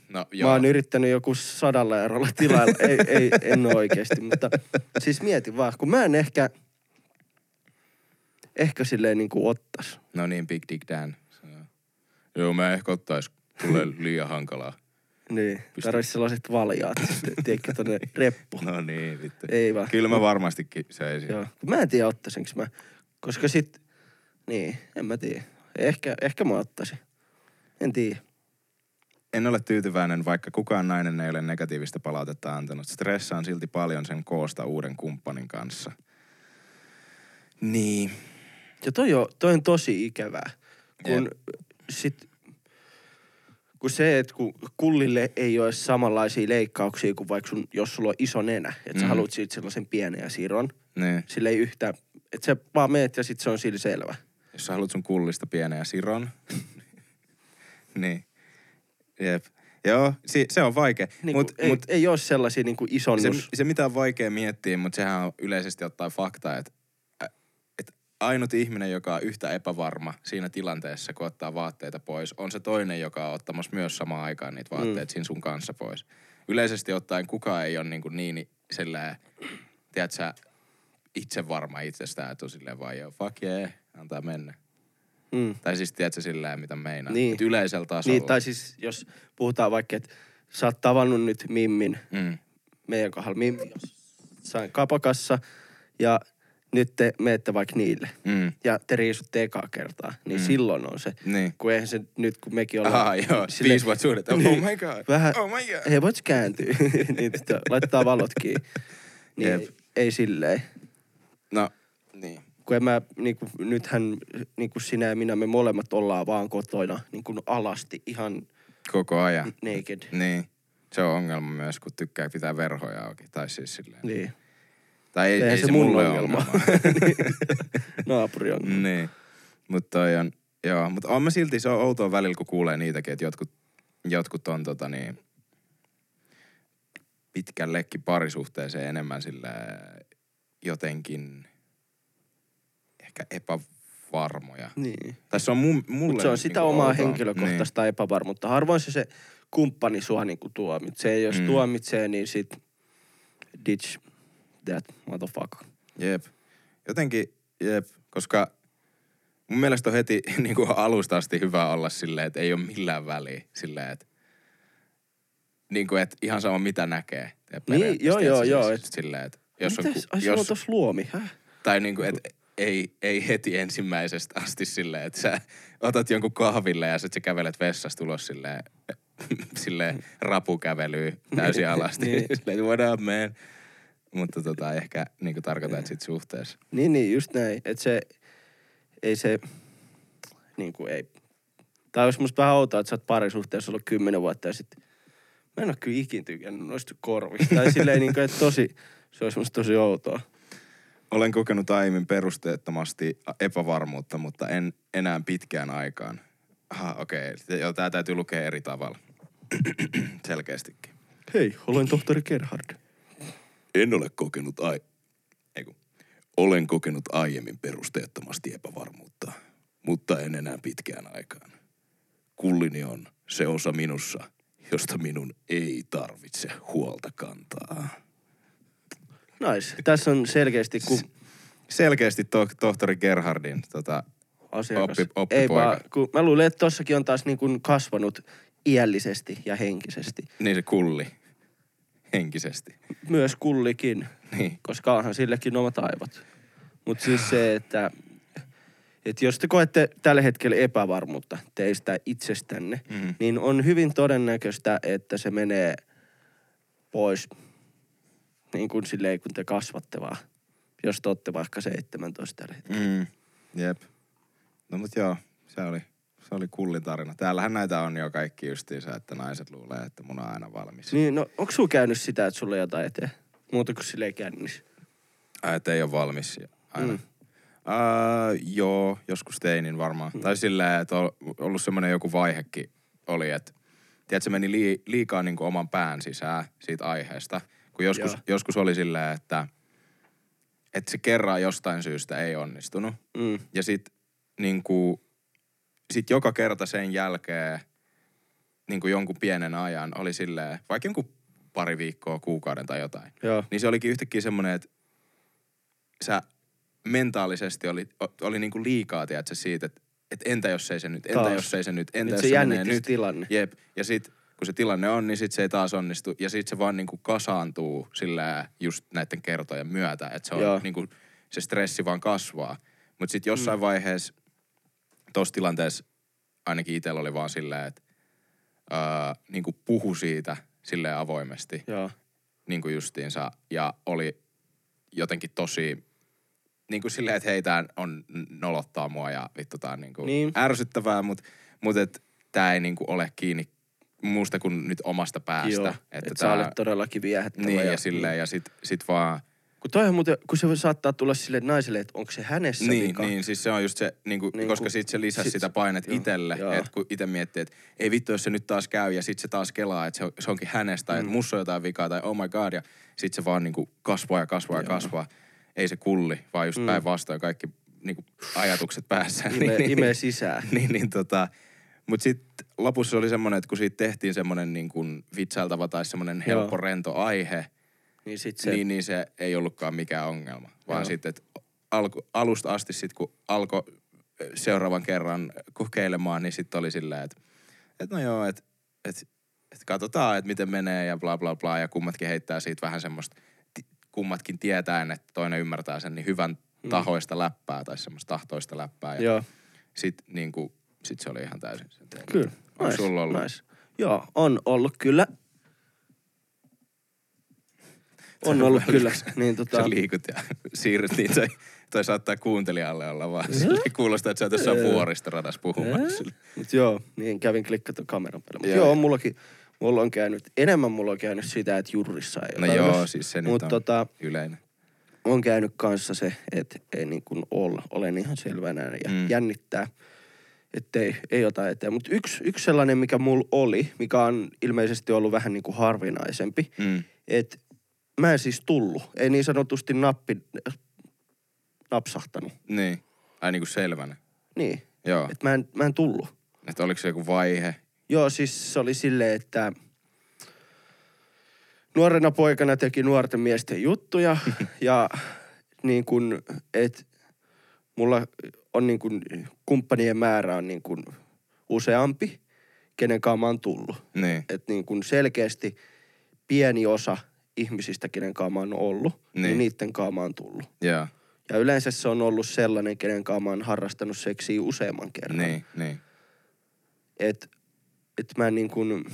no Joo. joo. Mä oon yrittänyt joku sadalla eurolla tilailla. ei, ei, en oo oikeesti, mutta siis mieti vaan, kun mä en ehkä, ehkä silleen niin kuin ottas. No niin, Big Dick Dan. Joo, mä ehkä ottais, tulee liian hankalaa. Niin, tarvitsisi sellaiset valjaat tiedätkö, tonne reppu. No niin, vittu. Ei vaan. Kyllä mä varmastikin söisin. Joo. Kun Mä en tiedä ottaisinko mä, koska sit, niin, en mä tiedä. Ehkä, ehkä mä ottaisin. En tiedä. En ole tyytyväinen, vaikka kukaan nainen ei ole negatiivista palautetta antanut. Stressaan silti paljon sen koosta uuden kumppanin kanssa. Niin. Ja toi on, toi on tosi ikävää. Kun sit, kun se, että kun kullille ei ole samanlaisia leikkauksia kuin vaikka sun, jos sulla on iso nenä, että sä Mhm. haluat siitä sellaisen pienen ja siron, Niin. sille ei yhtään, että se vaan meet ja sit se on sillä selvä. Jos sä haluat sun kullista pienen ja siron. niin. Jep. Joo, si- se on vaikea. Niin mut, mut, ei, mut ei ole sellaisia niin kuin se, se, mitä on vaikea miettiä, mutta sehän on yleisesti ottaen fakta, että, että ainut ihminen, joka on yhtä epävarma siinä tilanteessa, kun ottaa vaatteita pois, on se toinen, joka on ottamassa myös samaan aikaan niitä vaatteita mm. siinä sun kanssa pois. Yleisesti ottaen kukaan ei ole niin, kuin niin sellainen, tiedätkö itse varma itsestään, että on silleen vaan fuck yeah, antaa mennä. Mm. Tai siis tiedätkö silleen, mitä meinaa. Niin. Niin. yleisellä tasolla. Niin, tai siis jos puhutaan vaikka, että sä oot tavannut nyt Mimmin, Mm. meidän kohdalla Mimmi jossain kapakassa, ja nyt te menette vaikka niille. Mm. Ja te riisutte ekaa kertaa, niin Mm. silloin on se. Niin. Kun eihän se nyt, kun mekin ollaan... Aha, joo. silleen- Viisi vuotta suhdet. Oh, Niin. my god. Vähän- Oh my god. Hei, voit kääntyä? niin, laittaa valot kiinni. Niin Jep. ei, ei silleen. No, niin. Kun en mä, niin kuin, nythän niin kuin sinä ja minä, me molemmat ollaan vaan kotona niin kuin alasti ihan Koko ajan. naked. Niin. Se on ongelma myös, kun tykkää pitää verhoja auki. Tai siis silleen. Niin. Tai ei, Eihän ei se se, mun ongelma. ongelma. Naapuri on. niin. Mutta toi on, joo. Mutta on mä silti, se on outoa välillä, kun kuulee niitäkin, että jotkut, jotkut on tota niin, pitkällekin parisuhteeseen enemmän sillä jotenkin ehkä epävarmoja. Niin. Tai se on mun, mulle Mutta se on nyt sitä niinku omaa outoa. henkilökohtaista niin. epävarmuutta. Harvoin se, se kumppani sua niinku tuomitsee. Jos Mm. tuomitsee, niin sit ditch that motherfucker. Niin, jep. Jotenkin, jep, koska mun mielestä on heti niin kuin alusta asti hyvä olla silleen, että ei ole millään väliä silleen, että niin kuin, että ihan sama mitä näkee. Niin, joo, joo, tiedätkö, joo, siis et- Silleen, että jos on, Mitäs? ku- Ai sulla on jos, tossa luomi, häh? tai niin kuin, että ei, ei heti ensimmäisestä asti silleen, että sä otat jonkun kahville ja sit sä kävelet vessasta ulos silleen, silleen rapukävelyä täysin alasti. Niin. silleen, what up, man? Mutta tota, ehkä niin tarkoitan, että sit suhteessa. Niin, niin, just näin. Että se, ei se, niin kuin ei. Tai olisi musta vähän outoa, että sä oot parisuhteessa ollut kymmenen vuotta ja sit mä en oo kyllä ikin tykännyt noista korvista. tai silleen niin kuin, että tosi, se olisi musta tosi outoa. Olen kokenut aiemmin perusteettomasti epävarmuutta, mutta en enää pitkään aikaan. Aha, okei. Okay. Joo, tää täytyy lukea eri tavalla. Selkeästikin. Hei, olen tohtori Gerhard. En ole kokenut ai... Eiku. Olen kokenut aiemmin perusteettomasti epävarmuutta, mutta en enää pitkään aikaan. Kullini on se osa minussa, josta minun ei tarvitse huolta kantaa. Nice. Tässä on selkeästi, kun Selkeästi to- tohtori Gerhardin tota, asiakas... Oppi- oppipoika. ei vaan, kun mä luulen, että tossakin on taas niin kuin kasvanut iällisesti ja henkisesti. niin se kulli henkisesti. Myös kullikin. Niin. koska onhan sillekin omat aivot. Mutta siis se, että, että jos te koette tällä hetkellä epävarmuutta teistä itsestänne, Mm. niin on hyvin todennäköistä, että se menee pois niin kuin silleen, kun te kasvatte vaan. Jos te olette vaikka 17 tällä hetkellä. Mm. Jep. No mut joo, se oli, se oli kullin tarina. Täällähän näitä on jo kaikki justiinsa, että naiset luulee, että mun on aina valmis. Niin, no onko sulla käynyt sitä, että sulla jotain eteen? Muuta kuin silleen kännis. Ai, että ei ole valmis aina. Mm. Mm. Uh, joo, joskus teinin varmaan. Mm. Tai silleen, että on ollut semmoinen joku vaihekin oli, että tiedätkö, meni lii, liikaa niin kuin oman pään sisään siitä aiheesta. Kun joskus, Joo. joskus oli silleen, että, että se kerran jostain syystä ei onnistunut. Mm. Ja sit niinku, sit joka kerta sen jälkeen niinku jonkun pienen ajan oli silleen, vaikka jonkun pari viikkoa, kuukauden tai jotain. Joo. Niin se olikin yhtäkkiä semmoinen, että sä mentaalisesti oli, oli niinku liikaa, tiedätkö, siitä, että, että entä jos ei se nyt, entä Taas. jos ei se nyt, entä Nyt jos se se, menee nyt. tilanne. Jep. Ja sit kun se tilanne on, niin sit se ei taas onnistu. Ja sit se vaan niinku kasaantuu sillä just näiden kertojen myötä. Että se on Joo. niinku, se stressi vaan kasvaa. Mutta sit jossain mm. vaiheessa, tossa tilanteessa ainakin itsellä oli vaan silleen, että ää, niinku puhu siitä silleen avoimesti Joo. niin kuin justiinsa, ja oli jotenkin tosi, niin kuin silleen, että hei, tää on nolottaa mua ja vittu tää on niin kuin Niin. niin. ärsyttävää, mutta mut et tää ei niin kuin ole kiinni muusta kuin nyt omasta päästä. Joo. Että et tää, sä olet todellakin viehättävä. niin, ja, silleen, ja sit, sit vaan, Kun toihan muuten, kun se saattaa tulla sille naiselle, että onko se hänessä niin, vika. niin, siis se on just se, niin kuin, Niin niin koska kun- sit se lisäsi sit- sitä painet joo, itelle, joo. että kun itse miettii, että ei vittu, jos se nyt taas käy, ja sit se taas kelaa, että se, on- se onkin hänestä, mm. että mussa on jotain vikaa, tai oh my god, ja sit se vaan niin kuin kasvaa ja kasvaa ja Joo. kasvaa. Ei se kulli, vaan just Mm. päinvastoin kaikki niinku ajatukset päässä. Imee, imee sisään. niin, niin tota, mut sitten lopussa oli semmoinen, että kun siitä tehtiin semmoinen niin kuin vitsailtava tai semmoinen Joo. helppo rento aihe, Niin sit se, niin, niin se ei ollutkaan mikään ongelma. Vaan sitten, että alku, alusta asti sitten kun alkoi seuraavan kerran kokeilemaan, niin sitten oli silleen, että, että no joo, että, että, että katsotaan, että miten menee ja bla bla bla. Ja kummatkin heittää siitä vähän semmoista, kummatkin tietäen, että toinen ymmärtää sen, niin hyvän tahoista läppää tai semmoista tahtoista läppää. Ja sitten niin kuin, sit se oli ihan täysin sen teema. kyllä. Onko Nice, sulla ollut? Nice. Joo, on ollut kyllä. On ollut kyllä. Niin tota, Sä liikut ja siirryt niin, toi, toi saattaa kuuntelijalle olla vaan silleen, kuulostaa, että sä oot jossain vuoristoradassa puhumassa. sille. Mut joo, niin kävin klikkata kameran päälle. Mut Joo. joo, mullakin, mulla on käynyt, enemmän mulla on käynyt sitä, että jurrissa ei No ole joo, tarkoitus. siis se nyt Mut on tota, yleinen. on käynyt kanssa se, että ei niin kuin olla, olen ihan selvänä ja mm. jännittää, että ei, ota eteen. Mutta yksi, yksi sellainen, mikä mulla oli, mikä on ilmeisesti ollut vähän niin kuin harvinaisempi, Mm. että mä en siis tullut. Ei niin sanotusti nappi napsahtanut. Niin. Ai niinku selvänä. Niin, Joo. että mä en, mä en tullut. Että oliko se joku vaihe? Joo, siis se oli silleen, että nuorena poikana teki nuorten miesten juttuja ja niin kuin, että mulla on niin kuin, kumppanien määrä on niin kuin useampi, kenen kanssa mä oon tullut. Niin. Että niin kuin selkeästi pieni osa ihmisistä, kenen kanssa mä oon ollut, niin, Niin. niiden kanssa mä oon tullut. Joo. Ja yleensä se on ollut sellainen, kenen kanssa mä oon harrastanut seksiä useamman kerran. Niin, niin. että et mä niin kuin,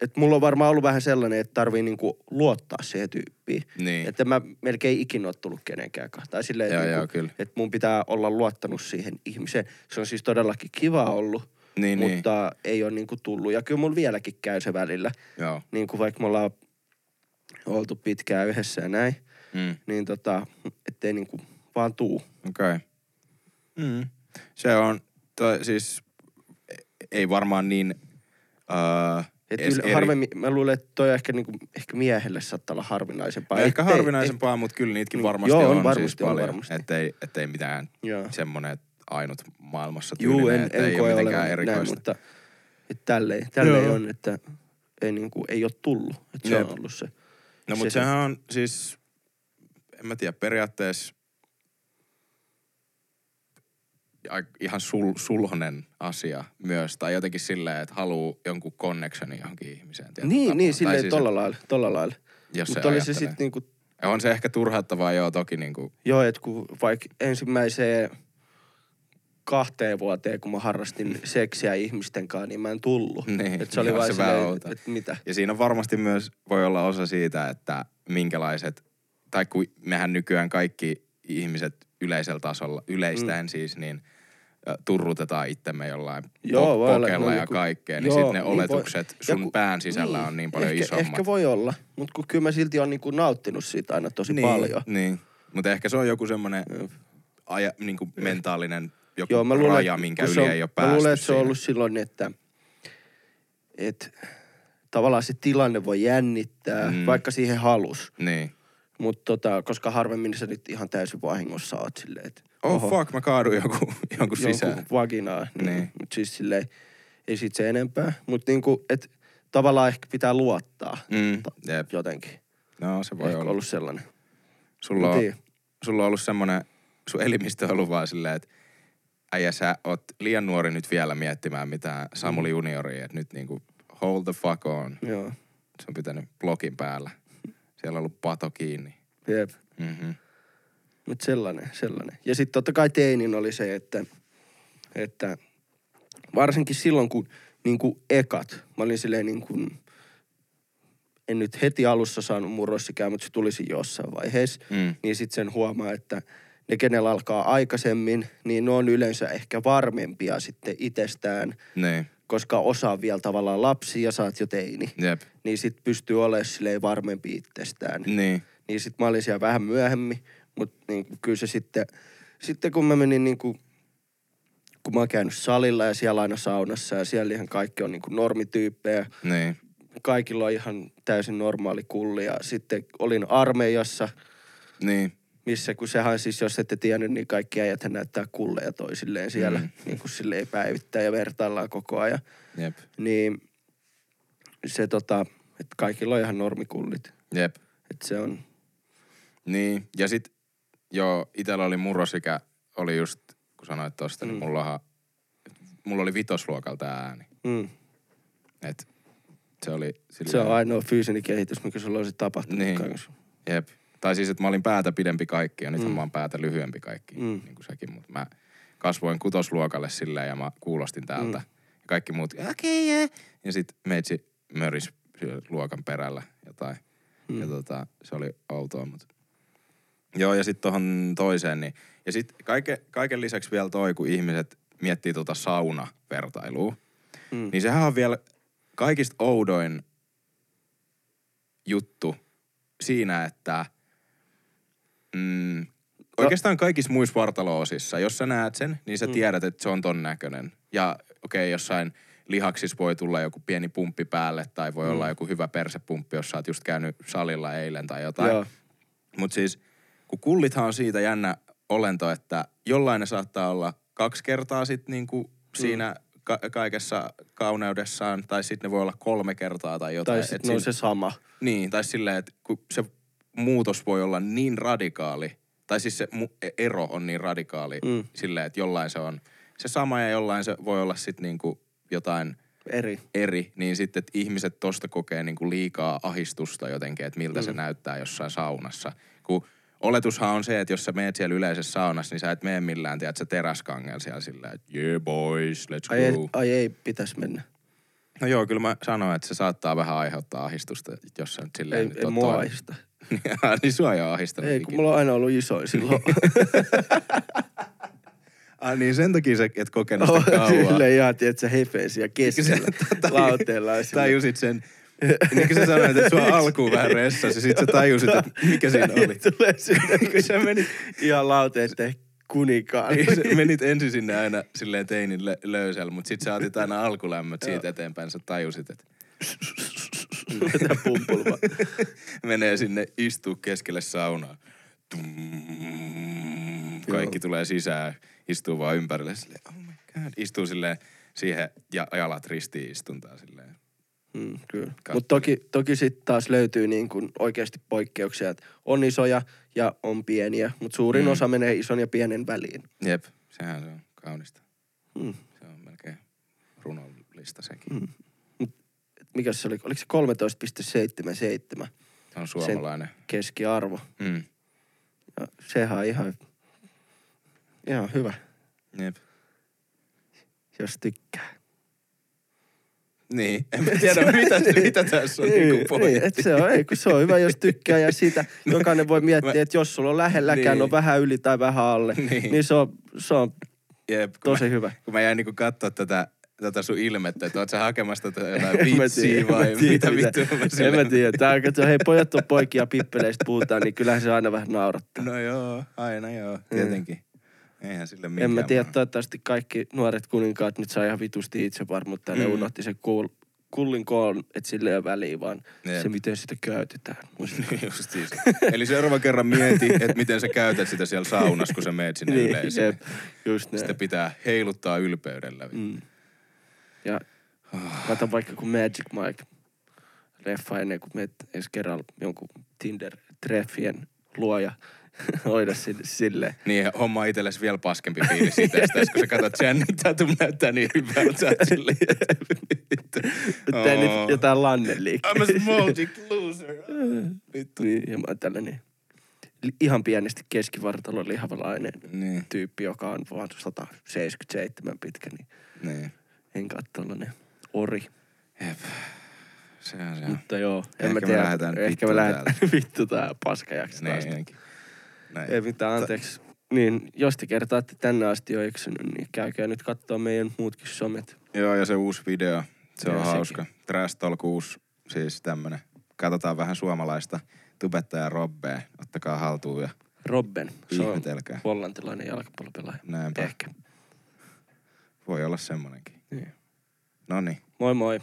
että mulla on varmaan ollut vähän sellainen, että tarvii niin kuin luottaa siihen tyyppiin. Niin. Että mä melkein ikinä ole tullut kenenkään. Tai silleen, Joo, että, joo, niin kyllä. että mun pitää olla luottanut siihen ihmiseen. Se on siis todellakin kiva ollut, Niin, niin. mutta ei ole niin kuin tullut. Ja kyllä mulla vieläkin käy se välillä. Joo. Niin kuin vaikka me ollaan oltu pitkään yhdessä ja näin, Mm. niin tota, ettei niin kuin vaan tuu. Okei. Okay. Mm. Se on, toi, siis ei varmaan niin... Uh, Et yl, harvemmin, mä luulen, että toi ehkä, niinku, ehkä miehelle saattaa olla harvinaisempaa. No ehkä Ettei- harvinaisempaa, mutta kyllä niitäkin Niin, varmasti joo, on on, siis varmasti, on paljon. varmasti. Ettei, ettei mitään Joo. semmoinen että ainut maailmassa Juu, tyylinen, en, että en ei ole mitenkään näin, erikoista. mutta et tälleen, tälleen Joo. on, että ei, niinku, ei ole tullut. Että se Jep. on ollut se. No se- mutta sehän on siis, en mä tiedä, periaatteessa ai- ihan sul, sulhonen asia myös. Tai jotenkin silleen, että haluaa jonkun connectionin johonkin ihmiseen. Niin, tapaa. niin silleen siis, tolla lailla, tolla lailla. Jos Mutta oli se sitten niinku, On se ehkä turhauttavaa, joo, toki niinku, joo, että kun vaikka ensimmäiseen kahteen vuoteen, kun mä harrastin seksiä ihmisten kanssa, niin mä en tullut. Niin, että se oli vaan se silleen, että mitä. Ja siinä varmasti myös voi olla osa siitä, että minkälaiset, tai kun mehän nykyään kaikki ihmiset yleisellä tasolla, yleistäen mm. siis, niin turrutetaan itsemme jollain Joo, po- voi olla, pokella no ja niinku- kaikkea, niin sitten ne niin voi- oletukset ja sun kun- pään sisällä on niin paljon ehkä, isommat. Ehkä voi olla, mutta kun kyllä mä silti on niinku nauttinut siitä aina tosi niin, paljon. Niin, mutta ehkä se on joku semmoinen aja, niin kuin mentaalinen joku Joo, mä luulen, raja, minkä yli on, ei ole Mä päästy luulen, että se on ollut silloin, että, että tavallaan se tilanne voi jännittää, mm. vaikka siihen halus. Niin. Mutta tota, koska harvemmin sä nyt ihan täysin vahingossa oot silleen, että Oh fuck, mä kaadun joku, jonkun sisään. jonkun vaginaa. Niin. Niin. Mutta siis silleen, ei sit se enempää. Mutta niinku, että tavallaan ehkä pitää luottaa Mm, ta- jep. jotenkin. No se voi Ehkä olla. ollut sellainen. Sulla on, niin. sulla on ollut semmoinen, sun elimistö on ollut vaan silleen, että äijä sä oot liian nuori nyt vielä miettimään mitään Samuli junioria, että nyt niinku hold the fuck on. Joo, Se on pitänyt blogin päällä. Siellä on ollut pato kiinni. jep. Mm-hmm. Mutta sellainen, sellainen. Ja sitten totta kai teinin oli se, että, että varsinkin silloin, kun niin kuin ekat, mä olin silleen niin kuin, en nyt heti alussa saanut murrossikään, mutta se tulisi jossain vaiheessa, Mm. niin sitten sen huomaa, että ne, kenellä alkaa aikaisemmin, niin ne on yleensä ehkä varmempia sitten itsestään, Niin, koska osa on vielä tavallaan lapsi ja sä oot jo teini. jep. Niin sit pystyy olemaan silleen varmempi itsestään. Niin, Niin sit mä olin siellä vähän myöhemmin, mutta niin kyllä se sitten, sitten kun mä menin niin kuin, kun mä oon käynyt salilla ja siellä aina saunassa ja siellä ihan kaikki on niin kuin normityyppejä. niin, Kaikilla on ihan täysin normaali kulli ja sitten olin armeijassa, niin. Missä, kun sehän siis, jos ette tiennyt, niin kaikki äijät näyttää kulleja toisilleen siellä, Mm. niin kuin silleen päivittää ja vertaillaan koko ajan. Jep. Niin se tota, että kaikilla on ihan normikullit. Jep. Että se on, Niin, ja sit joo, itellä oli murrosikä, oli just, kun sanoit tosta, mm. niin Mm. mullahan, mulla oli vitosluokalta ääni. mm, Et se oli silleen, se on ainoa fyysinen kehitys, mikä sulla olisi tapahtunut Niin. kanssa. Jep. Tai siis, että mä olin päätä pidempi kaikki ja nyt mm. Mä oon päätä lyhyempi kaikki, mm. Niin kuin sekin. Mutta mä kasvoin kutosluokalle silleen ja mä kuulostin täältä. Mm. Ja kaikki muut, okei, okay, yeah. Ja sit meitsi möris luokan perällä jotain. Mm. Ja tota, se oli outoa, mutta... Joo, ja sitten tohon toiseen, niin... Ja sitten kaiken, kaiken lisäksi vielä toi, kun ihmiset miettii tota saunavertailua, Mm. niin sehän on vielä kaikista oudoin juttu siinä, että mm, oikeastaan kaikissa muissa vartalo-osissa, jos sä näet sen, niin sä Mm. tiedät, että se on ton näköinen. Ja okei, okay, jossain lihaksissa voi tulla joku pieni pumppi päälle tai voi mm. Mm. olla joku hyvä persepumppi, jos sä oot just käynyt salilla eilen tai jotain. Mutta siis, kun kullithan on siitä jännä olento, että jollain ne saattaa olla kaksi kertaa sit niinku siinä ka- kaikessa kauneudessaan, tai sitten ne voi olla kolme kertaa tai jotain. Tai Et sitten on siinä- se sama. Niin, tai silleen, että kun se muutos voi olla niin radikaali, tai siis se mu- ero on niin radikaali mm. Silleen, että jollain se on se sama ja jollain se voi olla sitten niinku jotain Eri. eri, niin sitten että ihmiset tosta kokee niinku liikaa ahistusta jotenkin, että miltä mm. se näyttää jossain saunassa. Kun oletushan on se, että jos sä meet siellä yleisessä saunassa, niin sä et mene millään, tiedät, sä teräskangel siellä silleen, että yeah boys, let's Ai ei, go. ai ei pitäisi mennä. No joo, kyllä mä sanoin, että se saattaa vähän aiheuttaa ahistusta, jos sä nyt silleen Ei, ei mua ahista. niin sua ei ole ahistanut Ei, kun ikinä. mulla on aina ollut isoin silloin. Ah, niin sen takia sä et kokenut sitä kauan. Silleen ihan, tiedätkö, hefeisiä keskellä lauteella. ja silleen- Tajusit sen, niin kuin sä sanoit, että sua alkuun vähän ressasi ja sit sä tajusit, että mikä siinä oli. Tulee sinne, kun sä menit, ihan lauteette kuninkaan. niin sä menit ensin sinne aina silleen teinin lö- löysällä, mutta sit sä otit aina alkulämmöt siitä eteenpäin. Sä tajusit, että Mitä pumpulva. menee sinne istuu keskelle saunaa. Tum, kaikki tulee sisään, istuu vaan ympärille silleen, oh my god. Istuu silleen siihen ja jalat ristiin istuntaa silleen. Mm, kyllä. Mutta toki, toki sitten taas löytyy niin kuin oikeasti poikkeuksia, että on isoja ja on pieniä, mutta suurin Mm. mm. osa menee ison ja pienen väliin. Jep, sehän se on kaunista. Mm. Se on melkein runollista sekin. Mm. Mikä se oli? Oliko se 13,77 Se on suomalainen. keskiarvo? Mm. Ja sehän on ihan, ihan hyvä, Jep. jos tykkää. Niin, en mä tiedä mitä, mitä tässä on niin, niinku niin, et se on, ei, kun se on hyvä, jos tykkää ja sitä jokainen voi miettiä, että jos sulla on lähelläkään, Niin. on vähän yli tai vähän alle, Niin. niin, niin se on, se on Jep, tosi mä, hyvä. kun mä jäin niinku kattoo tätä, tätä sun ilmettä, että oot sä hakemassa tätä jotain En vitsiä en vai tiedä, mitä vittua mä En silleen- mä tiedä. Tää, kato, hei pojat on poikia pippeleistä puhutaan, niin kyllähän se aina vähän naurattaa. No joo, aina joo, tietenkin. Eihän sille en minkään mä tiedä, toivottavasti kaikki nuoret kuninkaat nyt saa ihan vitusti itsevarmuutta ja Mm. ne unohti sen kuul, kullin koon, että sille ei ole väliä, vaan Jep. se miten sitä käytetään. Muistakaa. Just siis. Eli seuraavan kerran mieti, että miten sä käytät sitä siellä saunassa, kun sä meet sinne niin, yleisöön. jep, just näin. Sitä pitää heiluttaa ylpeydellä. Mm. Ja kato vaikka kun Magic Mike leffa ennen kuin meet ensi kerralla jonkun Tinder-treffien luoja hoida sille, silleen. Niin, homma itsellesi vielä paskempi fiilis siitä, kun sä katsot näyttää niin hyvältä. Sä oot silleen, että vittu. Tää Oo. nyt jotain lanneliikkeä. I'm a small dick loser. Vittu. Niin, ja mä oon tällainen ihan pienesti keskivartalon lihavalainen Niin, tyyppi, joka on vaan 177 pitkä, niin niin. En katso tollanen ori. Jep. Se on se. on. Mutta joo, en Ehkä mä me tiedä. lähdetään ehkä me lähdetään vittu tää paskajaksi taas. Niin, Näin. Ei mitään, anteeksi. Niin, jos te kertaatte tänne asti jo eksynyt, niin käykää nyt katsoa meidän muutkin somet. Joo, ja se uusi video, se on Joo, hauska. Trash Talk 6, siis tämmönen. Katsotaan vähän suomalaista tubettaja Robbea. Ottakaa haltuun ja Robben, se on hollantilainen jalkapallopelaaja. Näinpä. Ehkä. Voi olla semmonenkin. Niin. No niin. Moi moi.